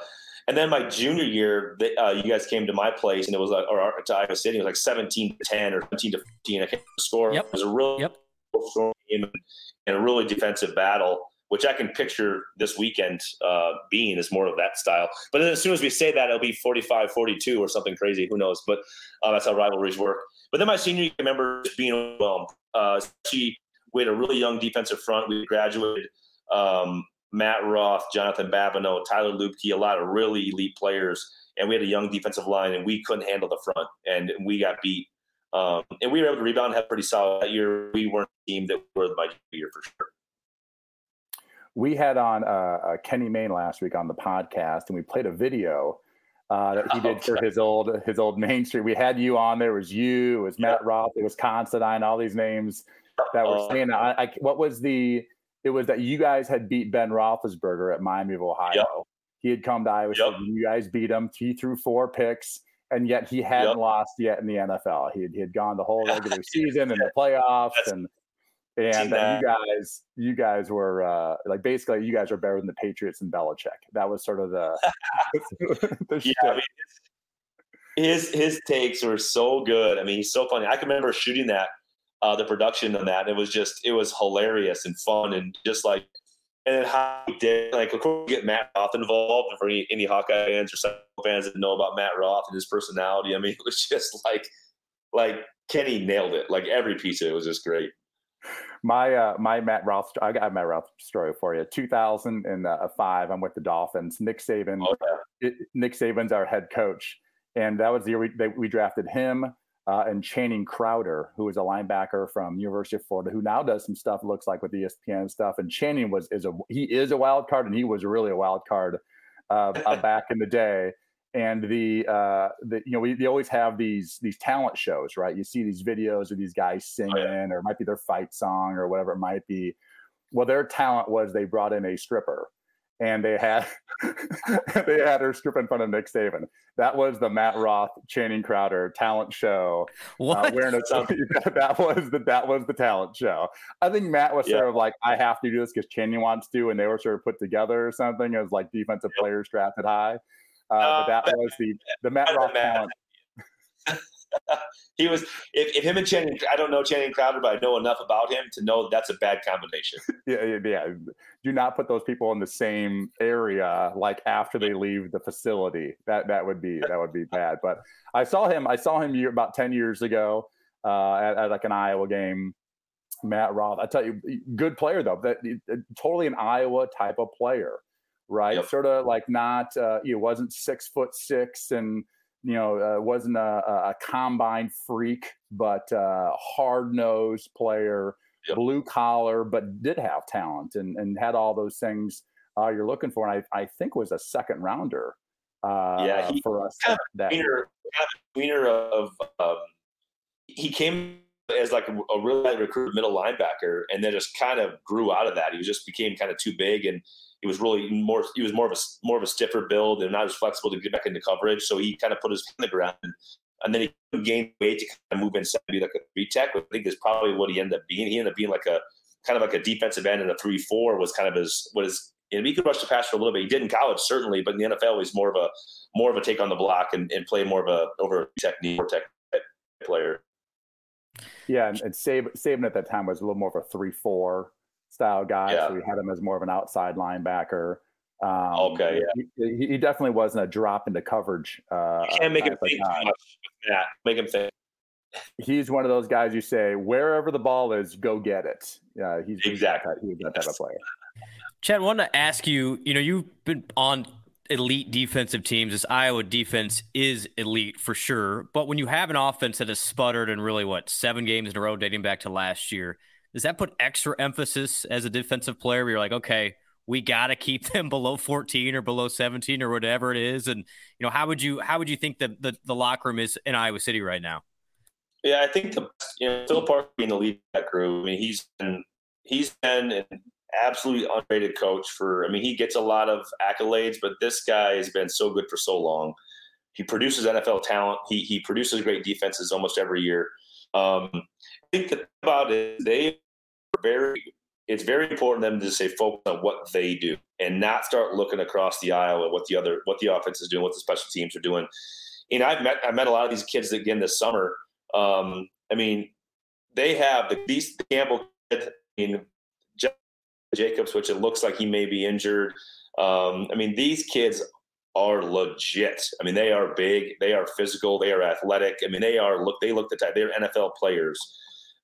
and then my junior year, they, uh, you guys came to my place, and it was like, or to Iowa City, it was like 17 to 10 or 17 to 15. I can't score. Yep. It was a real yep. game and a really defensive battle, which I can picture this weekend uh, being is more of that style. But then as soon as we say that, it'll be 45 42 or something crazy. Who knows? But uh, that's how rivalries work. But then my senior year, I remember being overwhelmed. Uh, we had a really young defensive front. We graduated. Um, Matt Roth, Jonathan Babineaux, Tyler Luebke, a lot of really elite players. And we had a young defensive line, and we couldn't handle the front, and we got beat. Um, and we were able to rebound and have pretty solid that year. We weren't a team that were my year for sure. We had on uh, uh, Kenny Mayne last week on the podcast, and we played a video uh, that he did okay. for his old his old Mayne Street. We had you on there. It was you. It was Matt Roth. It was Considine. All these names that were uh, saying. I, I, what was the it was that you guys had beat Ben Roethlisberger at Miami of Ohio. Yep. He had come to Iowa State. Yep. You guys beat him. He threw four picks, and yet he hadn't yep. lost yet in the NFL. He had, he had gone the whole regular season and the playoffs, That's, and and uh, you guys, you guys were uh, like basically you guys are better than the Patriots and Belichick. That was sort of the, the yeah. I mean, his his takes were so good. I mean, he's so funny. I can remember shooting that uh, the production on that. It was just it was hilarious and fun and just like and then how did like of course get Matt Roth involved for any, any Hawkeye fans or some fans that know about Matt Roth and his personality. I mean, it was just like like Kenny nailed it. Like every piece of it was just great. My uh, my Matt Roth, I got Matt Roth story for you. 2005, I'm with the Dolphins. Nick Saban, oh, yeah. it, Nick Saban's our head coach, and that was the year we, they, we drafted him uh, and Channing Crowder, who is a linebacker from University of Florida, who now does some stuff looks like with ESPN stuff. And Channing was is a he is a wild card, and he was really a wild card uh, uh, back in the day. And the uh, the you know we they always have these these talent shows, right? You see these videos of these guys singing, oh, yeah. or it might be their fight song, or whatever it might be. Well, their talent was they brought in a stripper and they had they had her strip in front of Nick Saban. That was the Matt Roth, Channing Crowder talent show. Uh, what? Uh, wearing a that was the that was the talent show. I think Matt was yeah. sort of like, I have to do this because Channing wants to, and they were sort of put together or something as like defensive yep. players drafted high. Uh, uh, but that was the the Matt Roth talent. he was if, if him and Channing, I don't know Channing Crowder, but I know enough about him to know that's a bad combination. yeah, yeah. Do not put those people in the same area like after they leave the facility. That that would be that would be bad. But I saw him. I saw him year, about ten years ago uh, at, at like an Iowa game. Matt Roth. I tell you, good player though. That totally an Iowa type of player, right? Yep. Sort of like not. Uh, he wasn't six foot six and you know, uh, wasn't a, a, combine freak, but uh, hard nosed player, yep. blue collar, but did have talent and, and had all those things uh, you're looking for. And I, I think was a second rounder. Uh, yeah, he, for us. Kind of that tweener, kind of, of um, he came as like a, a really recruited middle linebacker, and then just kind of grew out of that. He just became kind of too big and he was really more he was more of a more of a stiffer build and not as flexible to get back into coverage. So he kind of put his foot on the ground, and then he gained weight to kind of move inside, be like a three tech. I think is probably what he ended up being. He ended up being like a kind of like a defensive end in a three four was kind of his what his. And he could rush the pass for a little bit. He did in college certainly, but in the NFL he's more of a more of a take on the block and, and play more of a over technique or tech player. Yeah, and, and Saban at that time was a little more of a three four style guy. Yeah. So we had him as more of an outside linebacker. Um, okay, yeah. He, he, definitely wasn't a drop into coverage. Uh, you can't make him think too much that. Make him think. He's one of those guys you say wherever the ball is, go get it. Yeah, he's exactly he's that type of player. Chad, I wanted to ask you. You know, you've been on elite defensive teams. This Iowa defense is elite for sure. But when you have an offense that has sputtered in really what seven games in a row, dating back to last year, does that put extra emphasis as a defensive player where you're like, okay, we got to keep them below 14 or below 17 or whatever it is and you know how would you how would you think that the, the locker room is in iowa city right now yeah i think the you know phil parker being the lead that group i mean he's been he's been an absolutely underrated coach for i mean he gets a lot of accolades but this guy has been so good for so long He produces NFL talent. He he produces great defenses almost every year. Um, think about it, they are very. It's very important them to say focus on what they do and not start looking across the aisle at what the other what the offense is doing, what the special teams are doing. And I've met I met a lot of these kids again this summer. Um, I mean, they have the these Campbell kid, Jacobs, which it looks like he may be injured. Um, I mean, these kids are legit. I mean, they are big, they are physical, they are athletic. I mean, they are look they look the type. They're NFL players.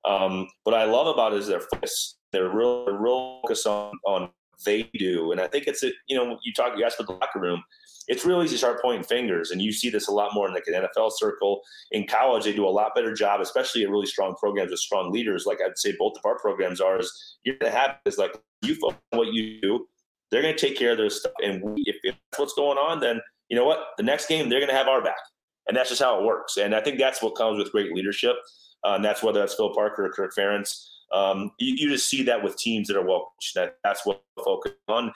Um, what I love about it is their focus. They're real, they're real focused on on they do, and I think it's a you know you talk you ask about the locker room. It's real easy to start pointing fingers, and you see this a lot more in like an NFL circle. In college, they do a lot better job, especially at really strong programs with strong leaders. Like I'd say, both of our programs are. Is you're going to have is like you focus on what you do they're going to take care of their stuff. And we, if, if that's what's going on, then you know what? The next game, they're going to have our back. And that's just how it works. And I think that's what comes with great leadership. Uh, and that's whether that's Phil Parker or Kirk Ferentz. Um, you, you, just see that with teams that are well coached. That, that's what focus on.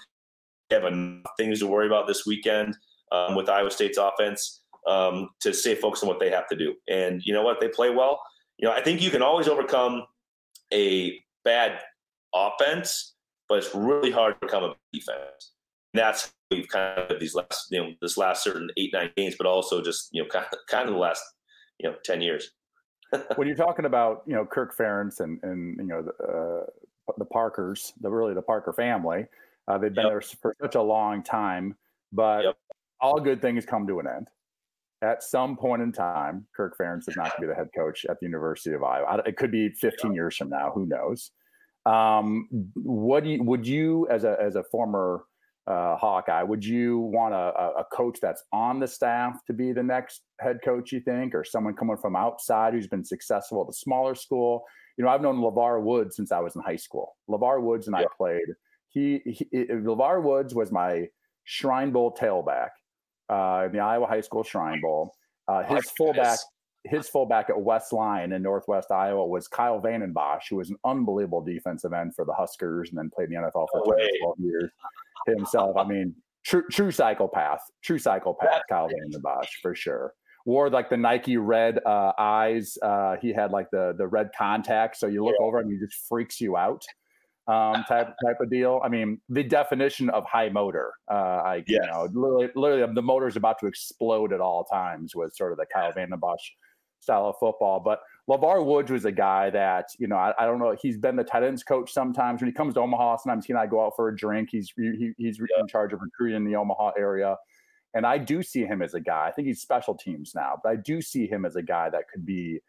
They have enough things to worry about this weekend um, with Iowa State's offense um, to stay focused on what they have to do. And you know what? They play well. You know, I think you can always overcome a bad offense but it's really hard to become a defense. And that's we've kind of these last, you know, this last certain eight nine games, but also just you know kind of, kind of the last you know ten years. When you're talking about you know Kirk Ferentz and and you know the, uh, the Parkers, the really the Parker family, uh, they've been yep. there for such a long time, but yep. all good things come to an end. At some point in time, Kirk Ferentz is not going to be the head coach at the University of Iowa. It could be 15 yep. years from now. Who knows? Um, what do you, would you, as a as a former uh, Hawkeye, would you want a, a coach that's on the staff to be the next head coach? You think, or someone coming from outside who's been successful at a smaller school? You know, I've known LeVar Woods since I was in high school. LeVar Woods and yeah. I played. He, he LeVar Woods was my Shrine Bowl tailback uh, in the Iowa High School Shrine Bowl. Uh, his fullback, his fullback at West Lyon in Northwest Iowa was Kyle Vanden Bosch, who was an unbelievable defensive end for the Huskers and then played in the NFL for no 12 years himself. I mean, true true psychopath, true psychopath, Kyle Vanden Bosch for sure. Wore like the Nike red uh, eyes. Uh, he had like the the red contacts, so you look yeah. over and he just freaks you out. Um, type type of deal. I mean, the definition of high motor. Uh, I yes. you know, literally, literally, the motor is about to explode at all times. Was sort of the Kyle Vanden Bosch style of football. But LeVar Woods was a guy that, you know, I, I, don't know. He's been the tight ends coach sometimes. When he comes to Omaha, sometimes he and I go out for a drink. He's he, he's yeah. in charge of recruiting in the Omaha area. And I do see him as a guy. I think he's special teams now, but I do see him as a guy that could be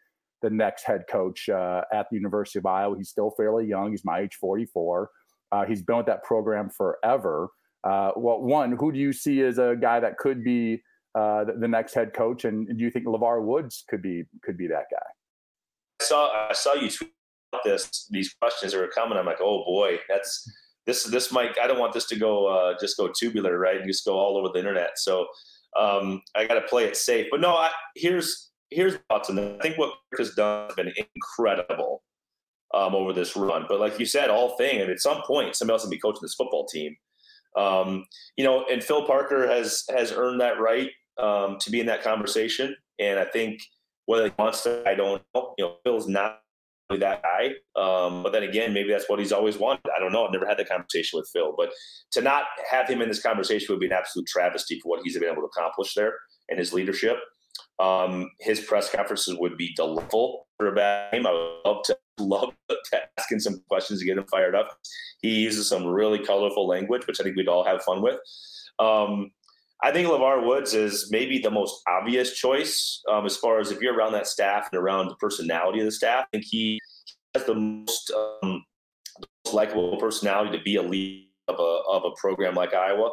the next head coach uh, at the University of Iowa. He's still fairly young. He's my age, 44. Uh, he's been with that program forever. Uh, well, one, who do you see as a guy that could be – uh, the, the, next head coach? And do you think LeVar Woods could be could be that guy? I saw I saw you tweet this these questions that were coming. I'm like, oh boy, that's this this might I don't want this to go uh, just go tubular, right? And just go all over the internet. So um, I got to play it safe. But no, I, here's here's thoughts on that. I think what Kirk has done has been incredible um, over this run. But like you said, all thing, and at some point, somebody else will be coaching this football team. Um, you know, and Phil Parker has has earned that right um, to be in that conversation. And I think whether he wants to, I don't know. You know, Phil's not that guy. Um, but then again, maybe that's what he's always wanted. I don't know. I've never had that conversation with Phil. But to not have him in this conversation would be an absolute travesty for what he's been able to accomplish there and his leadership. Um, his press conferences would be delightful for a bad game. I would love to love to ask him some questions to get him fired up. He uses some really colorful language, which I think we'd all have fun with. Um, I think LeVar Woods is maybe the most obvious choice um, as far as if you're around that staff and around the personality of the staff. I think he has the most, um, most likable personality to be a lead of a, of a program like Iowa.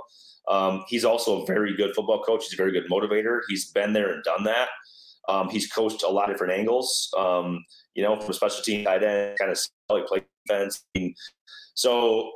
Um, he's also a very good football coach. He's a very good motivator. He's been there and done that. Um, he's coached a lot of different angles, um, you know, from special team tight end, kind of like play defense. So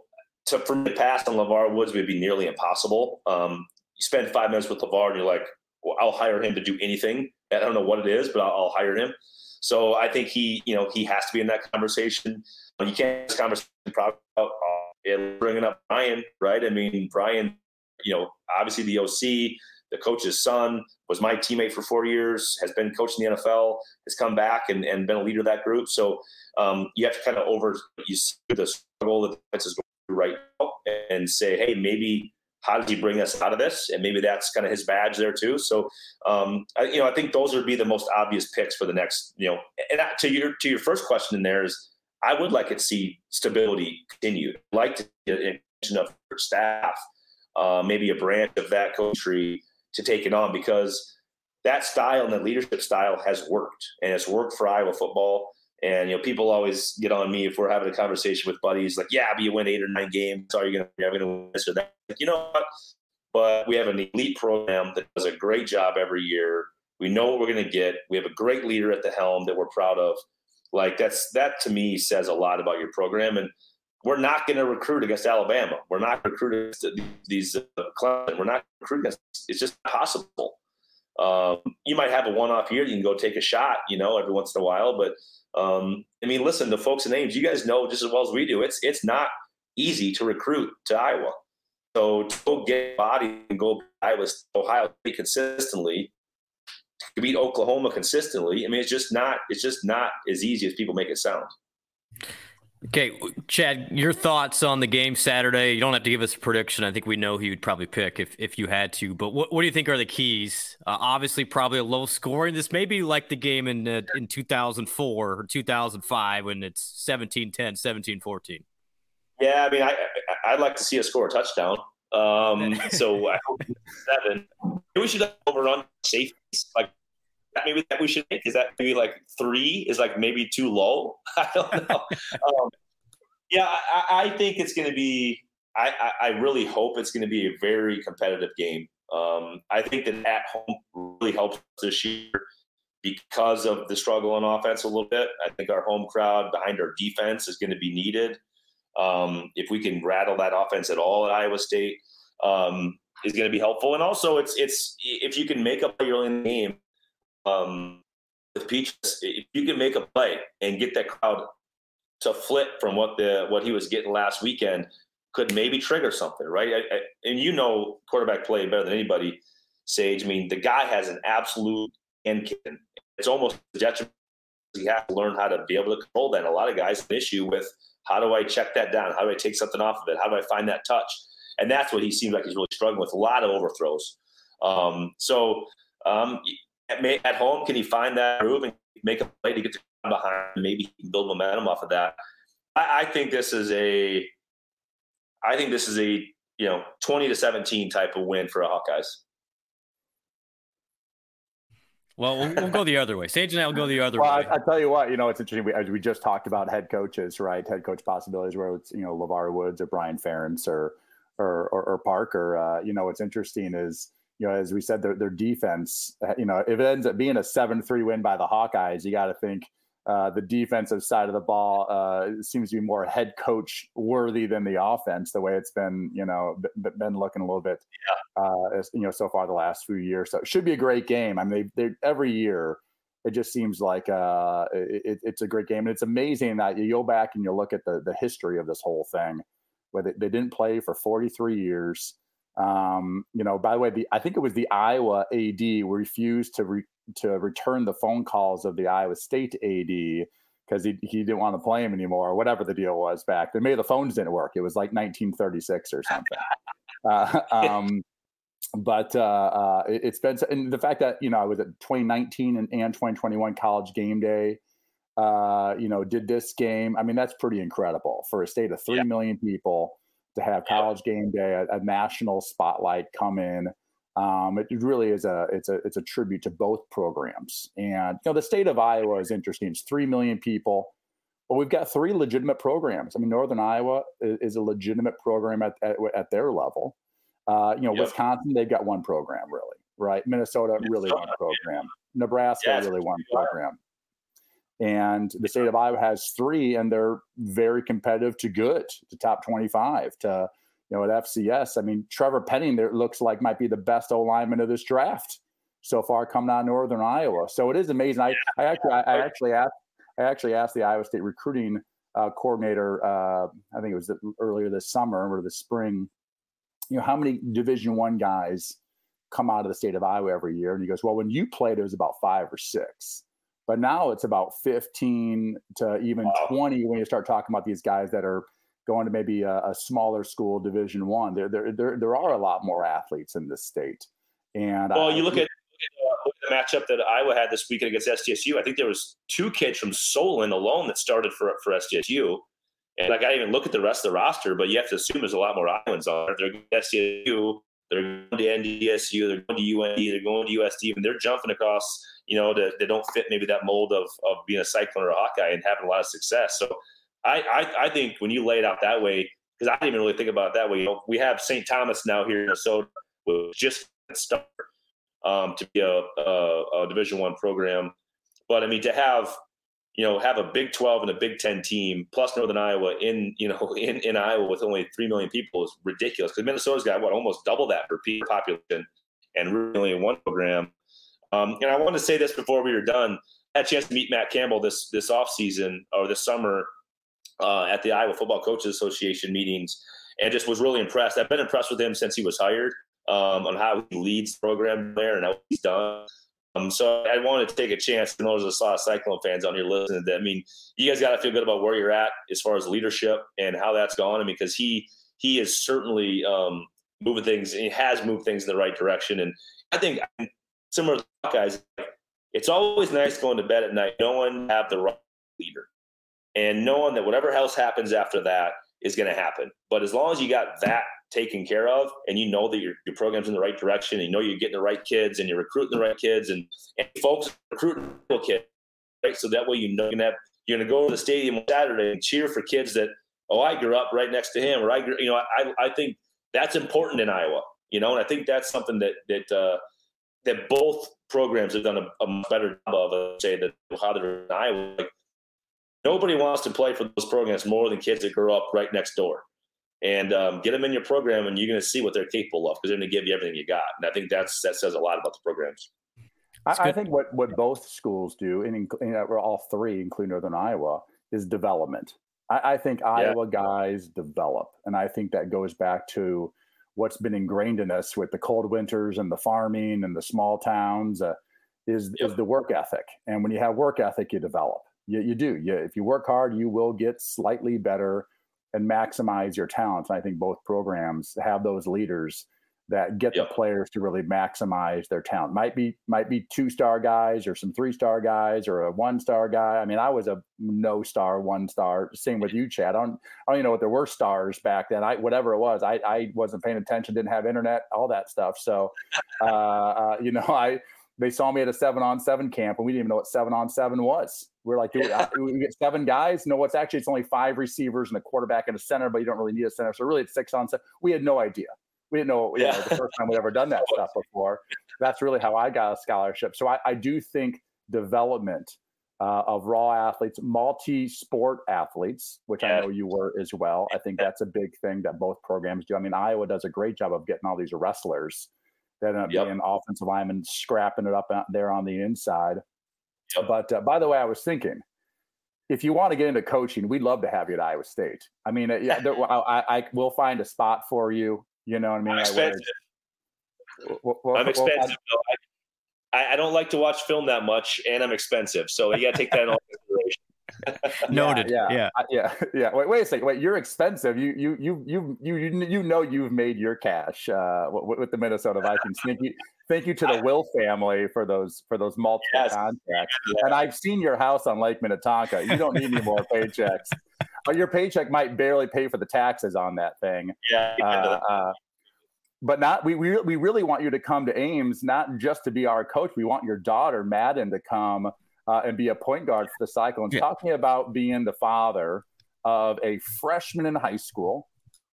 to, for me to pass on LeVar Woods would be nearly impossible. Um, you spend five minutes with LeVar and you're like, well, I'll hire him to do anything. I don't know what it is, but I'll, I'll hire him. So I think he, you know, he has to be in that conversation. You can't this conversation about uh, bringing up Brian, right? I mean, Brian, you know, obviously the OC, the coach's son, was my teammate for four years, has been coaching the NFL, has come back and, and been a leader of that group. So um, you have to kind of over you see the struggle that the defense is going through right now and say, hey, maybe how does he bring us out of this? And maybe that's kind of his badge there too. So, um, I, you know, I think those would be the most obvious picks for the next, you know, and to your to your first question in there is, I would like to see stability continued. I'd like to get of staff, uh, maybe a branch of that country to take it on because that style and the leadership style has worked and it's worked for Iowa football. And you know, people always get on me if we're having a conversation with buddies, like, "Yeah, but you win eight or nine games. Are you going to win this or that?" Like, you know what? But we have an elite program that does a great job every year. We know what we're going to get. We have a great leader at the helm that we're proud of. Like that's that to me says a lot about your program. And we're not going to recruit against Alabama. We're not recruiting these uh, We're not recruiting. It's just possible. Um, you might have a one-off year. You can go take a shot, you know, every once in a while. But um, I mean, listen, the folks in Ames, you guys know just as well as we do. It's it's not easy to recruit to Iowa. So to go get body and go Iowa, Ohio State consistently, to beat Oklahoma consistently. I mean, it's just not it's just not as easy as people make it sound. Okay, Chad, your thoughts on the game Saturday? You don't have to give us a prediction. I think we know who you'd probably pick if, if you had to. But what, what do you think are the keys? Uh, obviously, probably a low scoring. This may be like the game in uh, in 2004 or 2005 when it's 17 10, 17 14. Yeah, I mean, I, I'd like to see us score a touchdown. Um, so I hope seven. Maybe we should overrun safeties. Like maybe that we should make? Is that maybe like three is like maybe too low? I don't know. um, yeah, I, I, think it's going to be. I, I, really hope it's going to be a very competitive game. Um, I think that at home really helps this year because of the struggle on offense a little bit. I think our home crowd behind our defense is going to be needed. Um, if we can rattle that offense at all at Iowa State, um, is going to be helpful. And also, it's it's if you can make up your own game um, with Peaches, if you can make a play and get that crowd to flip from what the what he was getting last weekend, could maybe trigger something, right? I, I, and you know quarterback play better than anybody, Sage. I mean, the guy has an absolute end. It's almost detriment. You have to learn how to be able to control that. And a lot of guys have an issue with how do I check that down? How do I take something off of it? How do I find that touch? And that's what he seems like he's really struggling with. A lot of overthrows. Um, so um, at, at home, can he find that groove and make a play to get the behind? Maybe he can build momentum off of that. I, I think this is a, I think this is a you know twenty to seventeen type of win for a Hawkeyes. Well, well, we'll go the other way. Sage and I will go the other well, way. I, I, tell you what, you know, it's interesting. We, as we just talked about head coaches, right? Head coach possibilities, where it's you know LeVar Woods or Brian Ferentz or or, or, or Parker. Uh, you know, what's interesting is you know, as we said, their, their defense, uh, you know, if it ends up being a 7 3 win by the Hawkeyes, you got to think uh, the defensive side of the ball uh, seems to be more head coach worthy than the offense, the way it's been, you know, been looking a little bit, yeah. uh, as, you know, so far the last few years. So it should be a great game. I mean, they, every year, it just seems like uh, it, it's a great game. And it's amazing that you go back and you look at the, the history of this whole thing, where they, they didn't play for 43 years um, you know, by the way, the I think it was the Iowa AD refused to re, to return the phone calls of the Iowa State AD because he, he didn't want to play him anymore, or whatever the deal was back then. Maybe the phones didn't work. It was like 1936 or something. uh, um, but uh, uh, it, has been and the fact that you know I was at 2019 and, and 2021 College Game Day. Uh, you know, did this game. I mean, that's pretty incredible for a state of three yeah. million people to have college game day, a, a national spotlight come in. Um, it really is a it's a it's a tribute to both programs. And you know, the state of Iowa is interesting. It's three million people, but we've got three legitimate programs. I mean, Northern Iowa is, is a legitimate program at at, at their level. Uh, you know, yep. Wisconsin they've got one program really, right? Minnesota, Minnesota really one program. Nebraska yes, really one program and the state of Iowa has three, and they're very competitive to good, to top 25, to you know at FCS. I mean, Trevor Penning there looks like might be the best O lineman of this draft so far coming out of Northern Iowa. So it is amazing. I, I actually I, I actually asked I actually asked the Iowa State recruiting uh, coordinator. Uh, I think it was the, earlier this summer or the spring. You know, how many Division One guys come out of the state of Iowa every year. And he goes, well, when you played, it was about five or six. But now it's about 15 to even wow. 20 when you start talking about these guys that are going to maybe a, a smaller school, Division One. There, there, there, there are a lot more athletes in this state. And well, I, you look at, uh, look at the matchup that Iowa had this weekend against SDSU. I think there was two kids from Solon alone that started for for SDSU. And like I didn't even look at the rest of the roster, but you have to assume there's a lot more Iowans on there. They're going to SDSU, they're going to NDSU, they're going to UND, they're going to USD, and they're jumping across, you know, that, they don't fit maybe that mold of, of being a Cyclone or a Hawkeye and having a lot of success. So I, I, I think when you lay it out that way, because I didn't even really think about that way. You know, we have St. Thomas now here in Minnesota, with just start um, to be a, a, a Division One program. But I mean, to have you know have a Big Twelve and a Big Ten team plus Northern Iowa in you know in, in Iowa with only three million people is ridiculous because Minnesota's got what almost double that per population and really in one program. Um, and I want to say this before we were done. I had a chance to meet Matt Campbell this this off season or this summer uh, at the Iowa Football Coaches Association meetings, and just was really impressed. I've been impressed with him since he was hired um, on how he leads the program there and how he's done. Um, so I wanted to take a chance. I know there's a lot of Cyclone fans on here listening. To, I mean, you guys got to feel good about where you're at as far as leadership and how that's gone. I mean, because he he is certainly um, moving things. He has moved things in the right direction, and I think similar to guys, it's always nice going to bed at night knowing have the right leader and knowing that whatever else happens after that is going to happen. But as long as you got that taken care of and you know that your, your program's in the right direction and you know you're getting the right kids and you're recruiting the right kids and, and folks recruiting kids, right? So that way you know you're going to you're going to go to the stadium on Saturday and cheer for kids that, oh, I grew up right next to him or I grew, you know, I, I think that's important in Iowa, you know, and I think that's something that, that, uh, that both programs have done a, a better job of, uh, say that how they're Iowa. Like, nobody wants to play for those programs more than kids that grow up right next door. And um, get them in your program, and you're going to see what they're capable of because they're going to give you everything you got. And I think that's that says a lot about the programs. I, I, think what what both schools do, and, and all three, including Northern Iowa, is development. I, I think Iowa yeah. guys develop, and I think that goes back to what's been ingrained in us with the cold winters and the farming and the small towns. Uh, is yep. is the work ethic, and when you have work ethic, you develop. You, you do. You, if you work hard, you will get slightly better and maximize your talents. And I think both programs have those leaders that get yep. the players to really maximize their talent. Might be might be two star guys or some three star guys or a one star guy. I mean, I was a no star, one star. Same with you, Chad. I don't I don't even know what there were stars back then. I whatever it was, I I wasn't paying attention, didn't have internet, all that stuff. So, uh, uh, you know, I they saw me at a seven on seven camp and we didn't even know what seven on seven was. We're like, dude, yeah. we get seven guys. No, what's actually it's only five receivers and a quarterback and a center, but you don't really need a center. So really, it's six on seven. We had no idea. We didn't know, yeah. know the first time we'd ever done that stuff before. That's really how I got a scholarship. So I, I do think development uh, of raw athletes, multi-sport athletes, which yeah. I know you were as well. I think that's a big thing that both programs do. I mean, Iowa does a great job of getting all these wrestlers that end up yep. being offensive linemen scrapping it up out there on the inside. Yep. But uh, by the way, I was thinking, if you want to get into coaching, we'd love to have you at Iowa State. I mean, uh, yeah, there, I, I, will find a spot for you. You know what I mean? I'm expensive. We'll, we'll, I'm expensive. We'll, I, I, don't like to watch film that much, and I'm expensive. So you got to take that in consideration. Noted. Yeah, yeah, yeah, yeah. Wait, wait a second. Wait, you're expensive. You, you, you, you, you, you know you've made your cash uh, with, with the Minnesota Vikings. thank you, thank you to the Wilf family for those for those multiple yes. contracts. And I've seen your house on Lake Minnetonka. You don't need any more paychecks. your paycheck might barely pay for the taxes on that thing. Yeah. Uh, uh, but not we, we we really want you to come to Ames, not just to be our coach. We want your daughter Madden to come uh, and be a point guard for the Cyclones. Yeah. Talking about being the father of a freshman in high school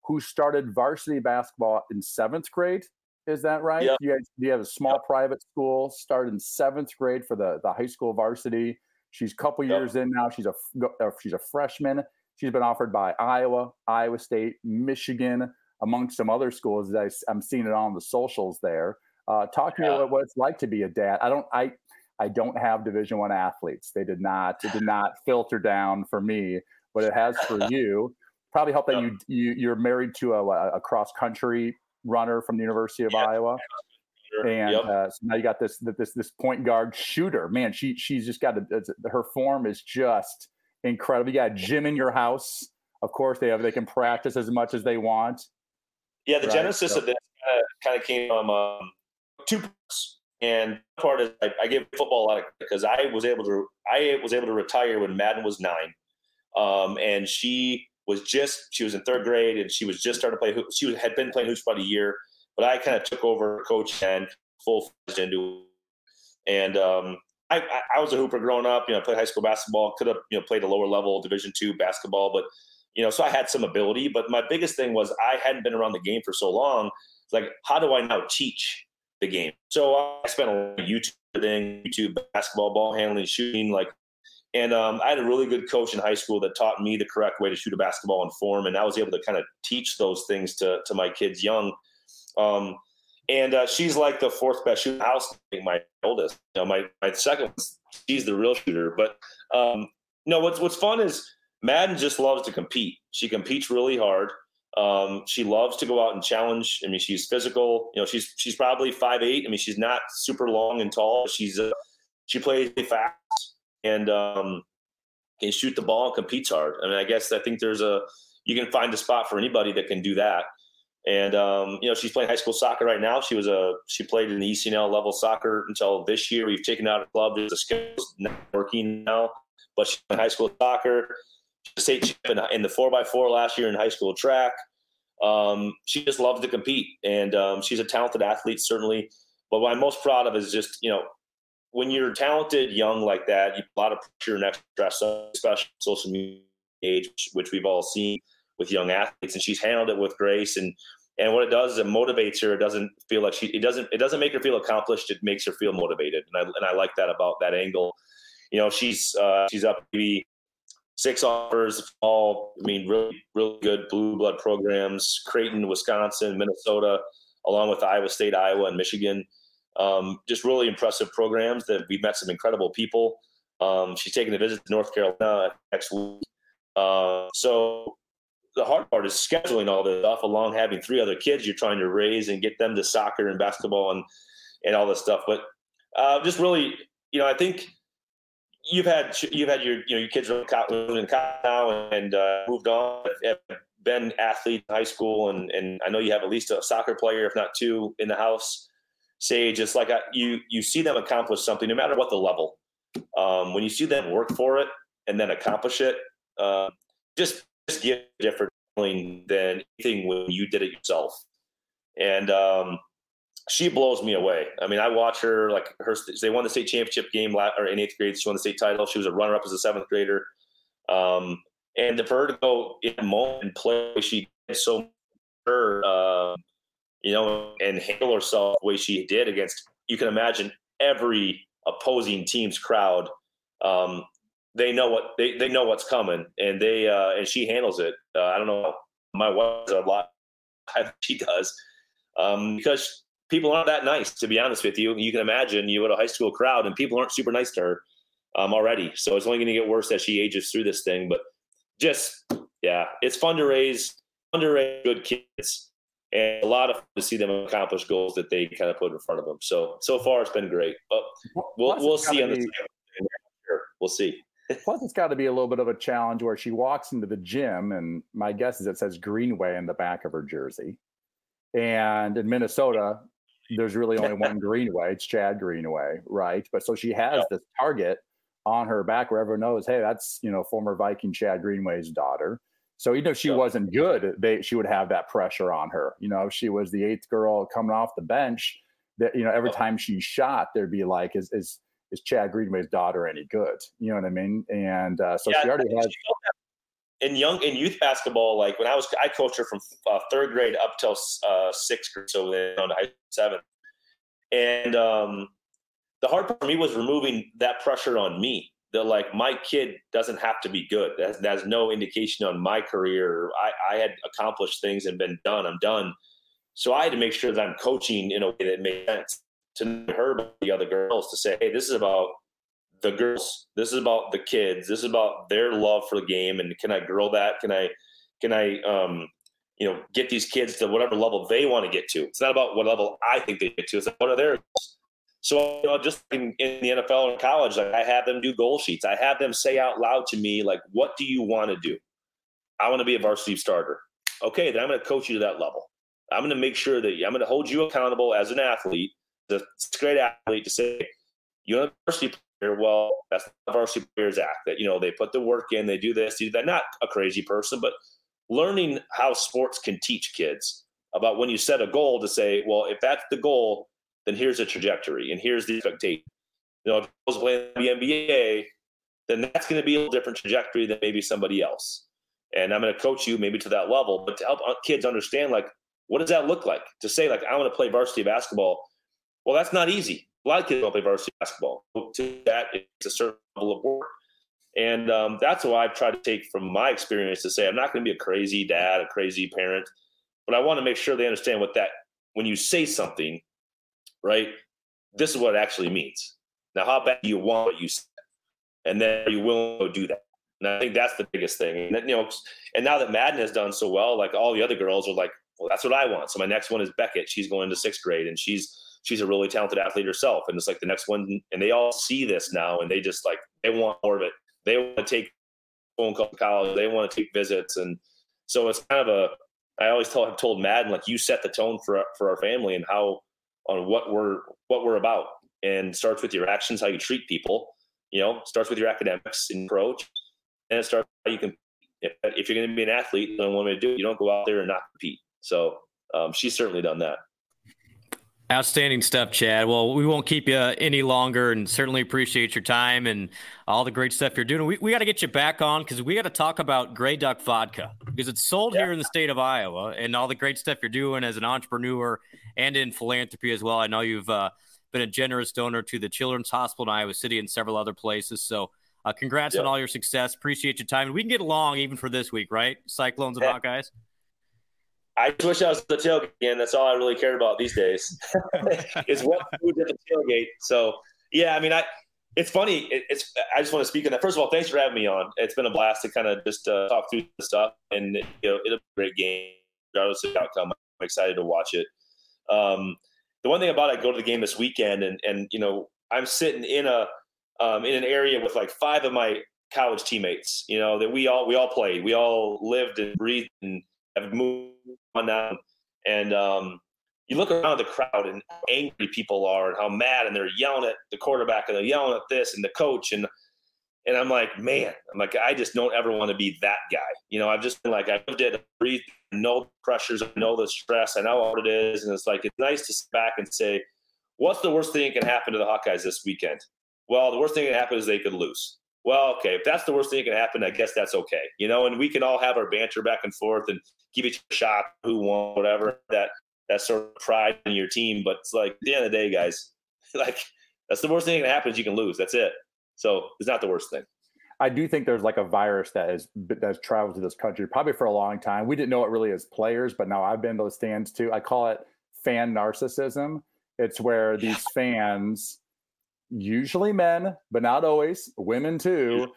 who started varsity basketball in seventh grade. Is that right? Yep. You, have, you have a small yep. private school, started in seventh grade for the, the high school varsity. She's a couple yep. years in now. She's a uh, she's a freshman. She's been offered by Iowa, Iowa State, Michigan, amongst some other schools. I, am seeing it on the socials there. Uh, talk to me about what it's like to be a dad. I don't. I I don't have Division One athletes. They did not. It did not filter down for me, but it has for you. Probably help that you, you you're married to a, a cross country runner from the University of yeah. Iowa. Sure. And yep. uh, so now you got this this this point guard shooter. Man, she she's just got a, her form is just incredible. You got gym in your house. Of course, they have they can practice as much as they want. Yeah, the right? genesis so. of this kind of came from um, two parts. And part is I, I give football a lot of because I was able to I was able to retire when Madden was nine, um, and she was just she was in third grade and she was just starting to play. She was, had been playing hoops about a year, but I kind of took over coach and full into, and um, I, I, was a hooper growing up. You know, I played high school basketball. Could have you know played a lower level Division two basketball, but you know, so I had some ability. But my biggest thing was I hadn't been around the game for so long. It's like, how do I now teach the game? So I spent a lot of YouTube thing, YouTube basketball, ball handling, shooting, like. And um, I had a really good coach in high school that taught me the correct way to shoot a basketball and form, and I was able to kind of teach those things to to my kids young. Um, and uh, she's like the fourth best shooter house. My oldest, you know, my my second, she's the real shooter. But um, know, what's what's fun is Madden just loves to compete. She competes really hard. Um, she loves to go out and challenge. I mean, she's physical. You know, she's she's probably five eight. I mean, she's not super long and tall. She's uh, she plays fast and um, can shoot the ball and competes hard. I mean, I guess I think there's a you can find a spot for anybody that can do that. And um, you know, she's playing high school soccer right now. She was a she played in the ECNL level soccer until this year. We've taken out a club. There's a skills not working now, but she's playing high school soccer. State champ in, the four by four last year in high school track. Um, she just loves to compete, and um, she's a talented athlete certainly. But what I'm most proud of is just you know when you're talented, young like that, you a lot of pressure and extra, stress, especially social media age, which we've all seen with young athletes, and she's handled it with grace. And and what it does is it motivates her. It doesn't feel like she. It doesn't. It doesn't make her feel accomplished. It makes her feel motivated. And I and I like that about that angle. You know, she's uh, she's up maybe six offers, all I mean, really really good blue blood programs. Creighton, Wisconsin, Minnesota, along with Iowa State, Iowa, and Michigan. Um, just really impressive programs that we've met some incredible people. Um, she's taking a visit to North Carolina next week. Uh, so the hard part is scheduling all this stuff along having three other kids you're trying to raise and get them to soccer and basketball and and all this stuff. But uh, just really, you know, I think you've had you've had your you know your kids are in now and uh, moved on, have been athletes in high school, and and I know you have at least a soccer player, if not two, in the house. Say just like I, you you see them accomplish something, no matter what the level. Um, when you see them work for it and then accomplish it, uh, just just a different feeling than anything when you did it yourself. And um, she blows me away. I mean, I watch her like her. They won the state championship game or in eighth grade. She won the state title. She was a runner up as a seventh grader. Um, and for her to go in a moment and play, she did so her, uh, you know, and handle herself the way she did against. You can imagine every opposing team's crowd um, they know what they, they know what's coming and they uh, and she handles it. Uh, I don't know. My wife does a lot. She does um, because people aren't that nice. To be honest with you, you can imagine you at a high school crowd and people aren't super nice to her um, already. So it's only going to get worse as she ages through this thing. But just yeah, it's fun to raise fun to raise good kids and a lot of fun to see them accomplish goals that they kind of put in front of them. So so far it's been great. But we'll we'll see on the we'll see. Plus, it's got to be a little bit of a challenge where she walks into the gym, and my guess is it says Greenway in the back of her jersey. And in Minnesota, there's really only one Greenway. It's Chad Greenway, right? But so she has yeah. this target on her back where everyone knows, hey, that's you know former Viking Chad Greenway's daughter. So even if she yeah. wasn't good, they she would have that pressure on her. You know, if she was the eighth girl coming off the bench, that you know every time she shot, there'd be like, is is is Chad Greenway's daughter any good? You know what I mean? And uh, so yeah, she already has. In young in youth basketball, like when I was, I coached her from uh, third grade up till uh, sixth grade, so then on to high seven. And um, the hard part for me was removing that pressure on me. That like my kid doesn't have to be good. That has, no indication on my career. I, I had accomplished things and been done. I'm done. So I had to make sure that I'm coaching in a way that made sense to her by the other girls to say, hey, this is about the girls. This is about the kids. This is about their love for the game. And can I grow that? Can I, can I, um, you know, get these kids to whatever level they want to get to. It's not about what level I think they get to. It's what are their goals. So you know, just in, in the NFL and college, like I have them do goal sheets. I have them say out loud to me, like, "What do you want to do?" I want to be a varsity starter. Okay, then I'm going to coach you to that level. I'm going to make sure that I'm going to hold you accountable as an athlete, the great athlete, to say you're a varsity player. Well, that's the varsity players act. That you know they put the work in, they do this, do that. Not a crazy person, but learning how sports can teach kids about when you set a goal to say, well, if that's the goal, then here's a trajectory and here's the expectation. You know, if I was playing the NBA, then that's going to be a different trajectory than maybe somebody else. And I'm going to coach you maybe to that level, but to help uh, kids understand, like, what does that look like? To say, like, I want to play varsity basketball. Well, that's not easy. A lot of kids don't play varsity basketball. To that, it's a certain level of work. And um, that's what I've tried to take from my experience to say I'm not going to be a crazy dad, a crazy parent, but I want to make sure they understand what that when you say something, right? This is what it actually means. Now, how bad do you want what you said? And then you to do that? And I think that's the biggest thing. And you know, and now that Madden has done so well, like all the other girls are like, well, that's what I want. So my next one is Beckett. She's going to sixth grade, and she's she's a really talented athlete herself. And it's like the next one, and they all see this now, and they just like they want more of it. They want to take phone calls to college. They want to take visits, and so it's kind of a. I always tell I've told Madden like you set the tone for for our family and how on what we're what we're about, and starts with your actions, how you treat people. You know, starts with your academics and approach, and it starts how you can. If, you're going to be an athlete, what I'm going to do, it, you don't go out there and not compete. So um, she's certainly done that. Outstanding stuff, Chad. Well, we won't keep you any longer and certainly appreciate your time and all the great stuff you're doing. We, we got to get you back on because we got to talk about Grey Duck Vodka because it's sold yeah. here in the state of Iowa and all the great stuff you're doing as an entrepreneur and in philanthropy as well. I know you've uh, been a generous donor to the Children's Hospital in Iowa City and several other places. So, uh, congrats yeah. on all your success. Appreciate your time. We can get along even for this week, right? Cyclones and yeah. Hawkeyes. I just wish I was at the tailgate again. That's all I really care about these days. is what food at the tailgate. So yeah, I mean, I it's funny. It, it's I just want to speak on that. First of all, thanks for having me on. It's been a blast to kind of just uh, talk through the stuff, and you know, it'll be a great game regardless of the outcome. I'm excited to watch it. Um, the one thing about it, I go to the game this weekend, and and you know, I'm sitting in a um, in an area with like five of my college teammates. You know that we all we all played, we all lived and breathed and have moved on down. And um, you look around the crowd and how angry people are and how mad and they're yelling at the quarterback and they're yelling at this and the coach and and I'm like, man, I'm like, I just don't ever want to be that guy. You know, I've just been like, I lived it, breathe, know pressures, I know the stress, I know what it is, and it's like it's nice to sit back and say, what's the worst thing that can happen to the Hawkeyes this weekend? Well, the worst thing that can happen is they could lose well, okay, if that's the worst thing that can happen, I guess that's okay. You know, and we can all have our banter back and forth and give each a shot, who won, whatever. That that sort of pride in your team. But it's like at the end of the day, guys, like that's the worst thing that happens. You can lose. That's it. So it's not the worst thing. I do think there's like a virus that has that has traveled to this country probably for a long time. We didn't know it really as players, but now I've been to those stands too. I call it fan narcissism. It's where these fans usually men, but not always, women too.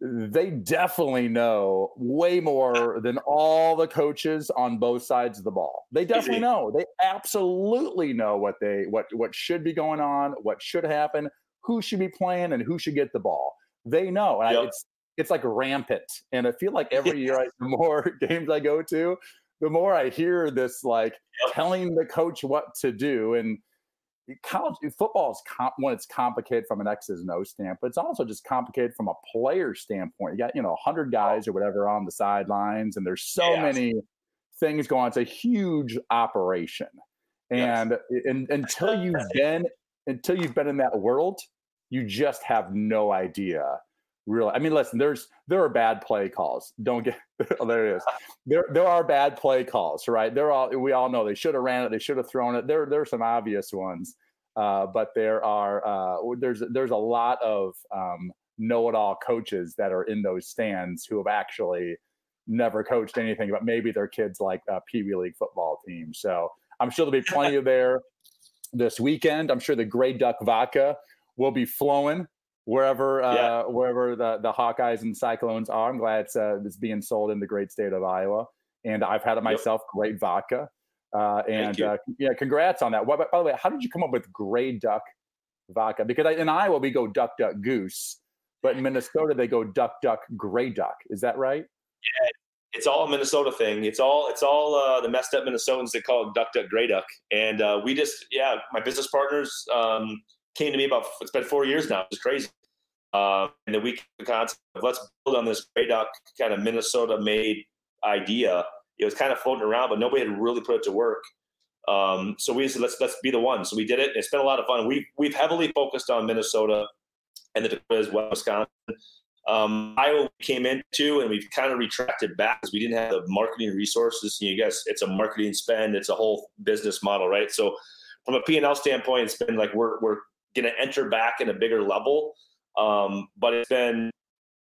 They definitely know way more than all the coaches on both sides of the ball. They definitely know. They absolutely know what they what what should be going on, what should happen, who should be playing, and who should get the ball. They know, and yep. I, it's it's like rampant. And I feel like every year, I, the more games I go to, the more I hear this like yep. telling the coach what to do and college football is comp, when it's complicated from an X's and O standpoint. It's also just complicated from a player standpoint. You got you know hundred oh. guys or whatever on the sidelines, and there's so yes. many things going. on. It's a huge operation, and, yes. and until you've been until you've been in that world, you just have no idea. Really, I mean, listen. There's there are bad play calls. Don't get oh, there it is. There there are bad play calls, right? They're all we all know they should have ran it. They should have thrown it. There there are some obvious ones, uh, but there are uh, there's there's a lot of um, know-it-all coaches that are in those stands who have actually never coached anything, but maybe their kids like a Pee Wee League football team. So I'm sure there'll be plenty of there this weekend. I'm sure the Grey Duck Vodka will be flowing wherever uh, yeah. wherever the the Hawkeyes and Cyclones are. I'm glad it's uh, it's being sold in the great state of Iowa. and I've had it myself. Yep. Great vodka. Uh, and uh, yeah, congrats on that. By, by the way, how did you come up with Gray Duck vodka? Because in Iowa we go Duck Duck Goose, but in Minnesota they go Duck Duck Gray Duck. Is that right? Yeah, it's all a Minnesota thing. It's all it's all uh, the messed up Minnesotans that call it Duck Duck Gray Duck. And uh, we just yeah, my business partners um, came to me about it's been four years now. It's crazy. Uh, and the concept of let's build on this Gray Duck kind of Minnesota made idea. It was kind of floating around, but nobody had really put it to work. Um, so we said let's let's be the one. So we did it. It's been a lot of fun. We we've heavily focused on Minnesota and the Dakotas, Wisconsin. Um, Iowa came into and we've kind of retracted back because we didn't have the marketing resources. You guess it's a marketing spend, it's a whole business model, right? So from a P&L standpoint, it's been like we're we're going to enter back in a bigger level. Um, but it's been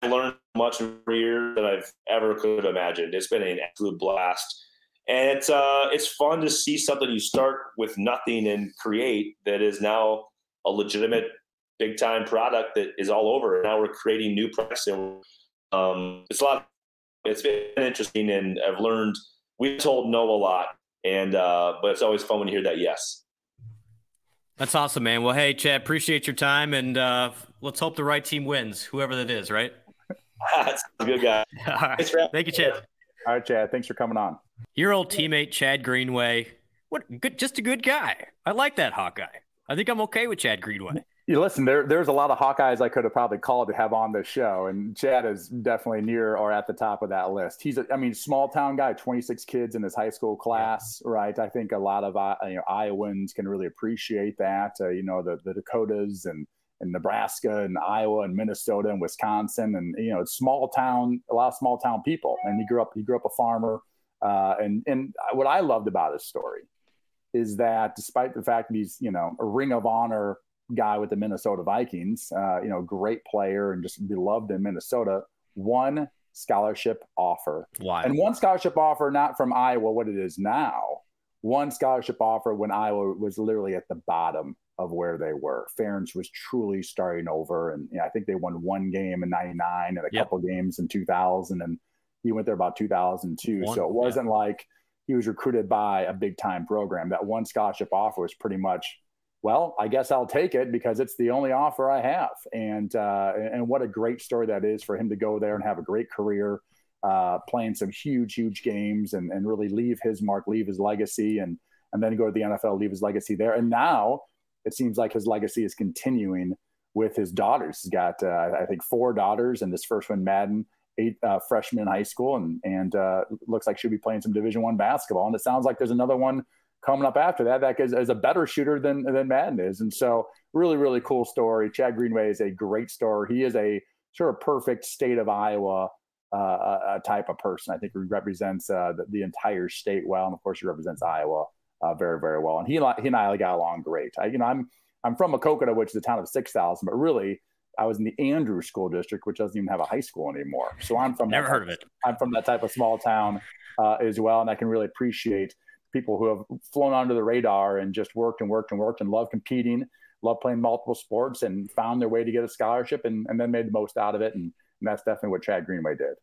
I learned much year that I've ever could have imagined. It's been an absolute blast, and it's uh, it's fun to see something you start with nothing and create that is now a legitimate big time product that is all over. Now we're creating new products, and um, it's a lot. It's been interesting, and I've learned. We've told no a lot, and uh, but it's always fun when you hear that yes. That's awesome, man. Well, hey, Chad, appreciate your time, and uh, let's hope the right team wins, whoever that is, right? That's a good guy. All right. Thank you, Chad. All right, Chad. Thanks for coming on. Your old teammate, Chad Greenway. What good? Just a good guy. I like that Hawkeye. I think I'm okay with Chad Greenway you listen, there, there's a lot of Hawkeyes I could have probably called to have on this show, and Chad is definitely near or at the top of that list. He's, a, I mean, small town guy, 26 kids in his high school class, right? I think a lot of uh, you know Iowans can really appreciate that. Uh, you know, the the Dakotas and and Nebraska and Iowa and Minnesota and Wisconsin, and you know, it's small town, a lot of small town people. And he grew up, he grew up a farmer, uh, and and what I loved about his story is that despite the fact that he's you know a Ring of Honor guy with the Minnesota Vikings, uh, you know, great player and just beloved in Minnesota, one scholarship offer. Wow. And one scholarship offer, not from Iowa, what it is now, one scholarship offer when Iowa was literally at the bottom of where they were. Ferentz was truly starting over. And you know, I think they won one game in 99 and a yep. couple games in 2000. And he went there about 2002. One, so it wasn't yeah. like he was recruited by a big time program. That one scholarship offer was pretty much well, I guess I'll take it because it's the only offer I have. And uh, and what a great story that is for him to go there and have a great career, uh, playing some huge, huge games and, and really leave his mark, leave his legacy, and and then go to the NFL, leave his legacy there. And now it seems like his legacy is continuing with his daughters. He's got uh, I think four daughters, and this first one, Madden, eight uh, freshman in high school, and and uh, looks like she'll be playing some Division One basketball. And it sounds like there's another one coming up after that that is, is a better shooter than than Madden is. And so really, really cool story. Chad Greenway is a great story. He is a sort of perfect state of Iowa uh, type of person. I think he represents uh, the, the, entire state well, and of course, he represents Iowa uh, very, very well. And he, he and I got along great. I, you know, I'm I'm from Maquoketa, which is a town of six thousand, but really. I was in the Andrews School District, which doesn't even have a high school anymore. So I'm from never heard of it. I'm from that type of small town uh, as well, and I can really appreciate people who have flown under the radar and just worked and worked and worked and love competing, love playing multiple sports, and found their way to get a scholarship and, and then made the most out of it. And, and that's definitely what Chad Greenway did.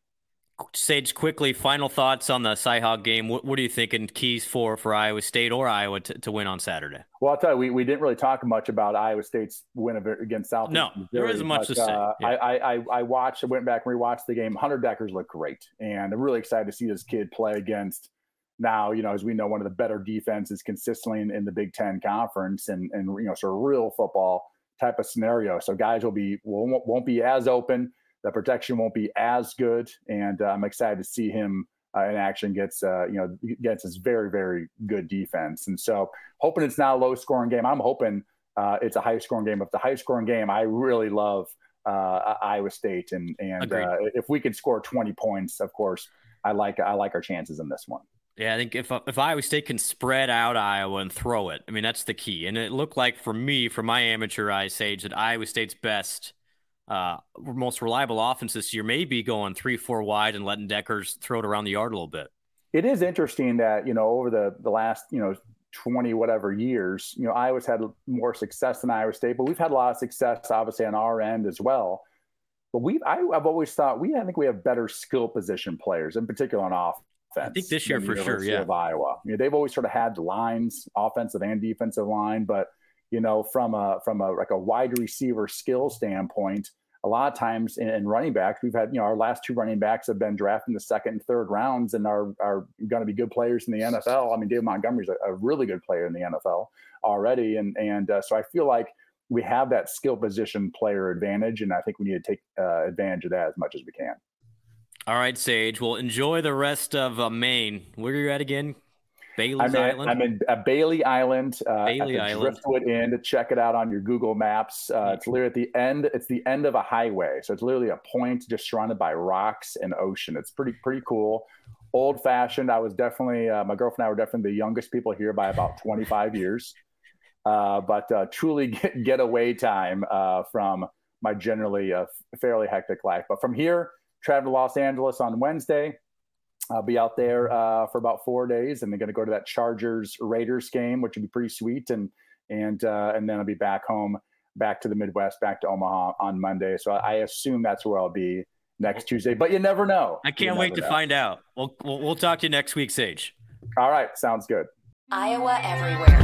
Sage, quickly, final thoughts on the Cyhawk game. What, what, are you thinking keys for for Iowa State or Iowa to, to win on Saturday? Well, I'll tell you, we, we didn't really talk much about Iowa State's win against South. No, Missouri, there isn't much but, to say. Uh, yeah. I, I, I watched, I went back and rewatched the game. Hunter Dekkers looked great, and I'm really excited to see this kid play against now, you know, as we know, one of the better defenses consistently in, in, the Big Ten conference and, and, you know, sort of real football type of scenario. So guys will be, won't, won't be as open. The protection won't be as good. And uh, I'm excited to see him uh, in action gets, uh, you know, gets his very, very good defense. And so hoping it's not a low scoring game. I'm hoping uh, it's a high scoring game. If the high scoring game, I really love uh, Iowa State. And, and uh, if we could score 20 points, of course, I like, I like our chances in this one. Yeah, I think if if Iowa State can spread out Iowa and throw it, I mean that's the key. And it looked like for me, from my amateur eye, Sage, that Iowa State's best, uh, most reliable offense this year may be going three, four wide and letting Dekkers throw it around the yard a little bit. It is interesting that you know over the the last you know twenty whatever years, you know Iowa's had more success than Iowa State, but we've had a lot of success obviously on our end as well. But we, I, I've always thought we, I think we have better skill position players, in particular on off I think this year for sure, yeah. Of Iowa, you know, they've always sort of had lines, offensive and defensive line, but you know, from a from a like a wide receiver skill standpoint, a lot of times in, in, running backs, we've had, you know, our last two running backs have been drafted in the second and third rounds and are, are going to be good players in the NFL. I mean, David Montgomery's a, a really good player in the NFL already. And, and uh, so I feel like we have that skill position player advantage. And I think we need to take uh, advantage of that as much as we can. All right, Sage. Well, enjoy the rest of uh, Maine. Where are you at again? Bailey's I'm Island. I'm in uh, Bailey Island. Uh, Bailey Island. Driftwood Inn. To check it out on your Google Maps. Uh, it's literally at the end. It's the end of a highway, so it's literally a point just surrounded by rocks and ocean. It's pretty pretty cool. Old fashioned. I was definitely uh, my girlfriend and I were definitely the youngest people here by about 25 years. Uh, but uh, truly get, getaway time uh, from my generally uh, fairly hectic life. But from here, travel to Los Angeles on Wednesday. I'll be out there uh, for about four days, and then going to go to that Chargers Raiders game, which would be pretty sweet, and and uh, and then I'll be back home, back to the Midwest, back to Omaha on Monday. So I assume that's where I'll be next Tuesday, but you never know. I can't wait to know. find out. We'll, we'll we'll talk to you next week, Sage. All right, sounds good. Iowa everywhere.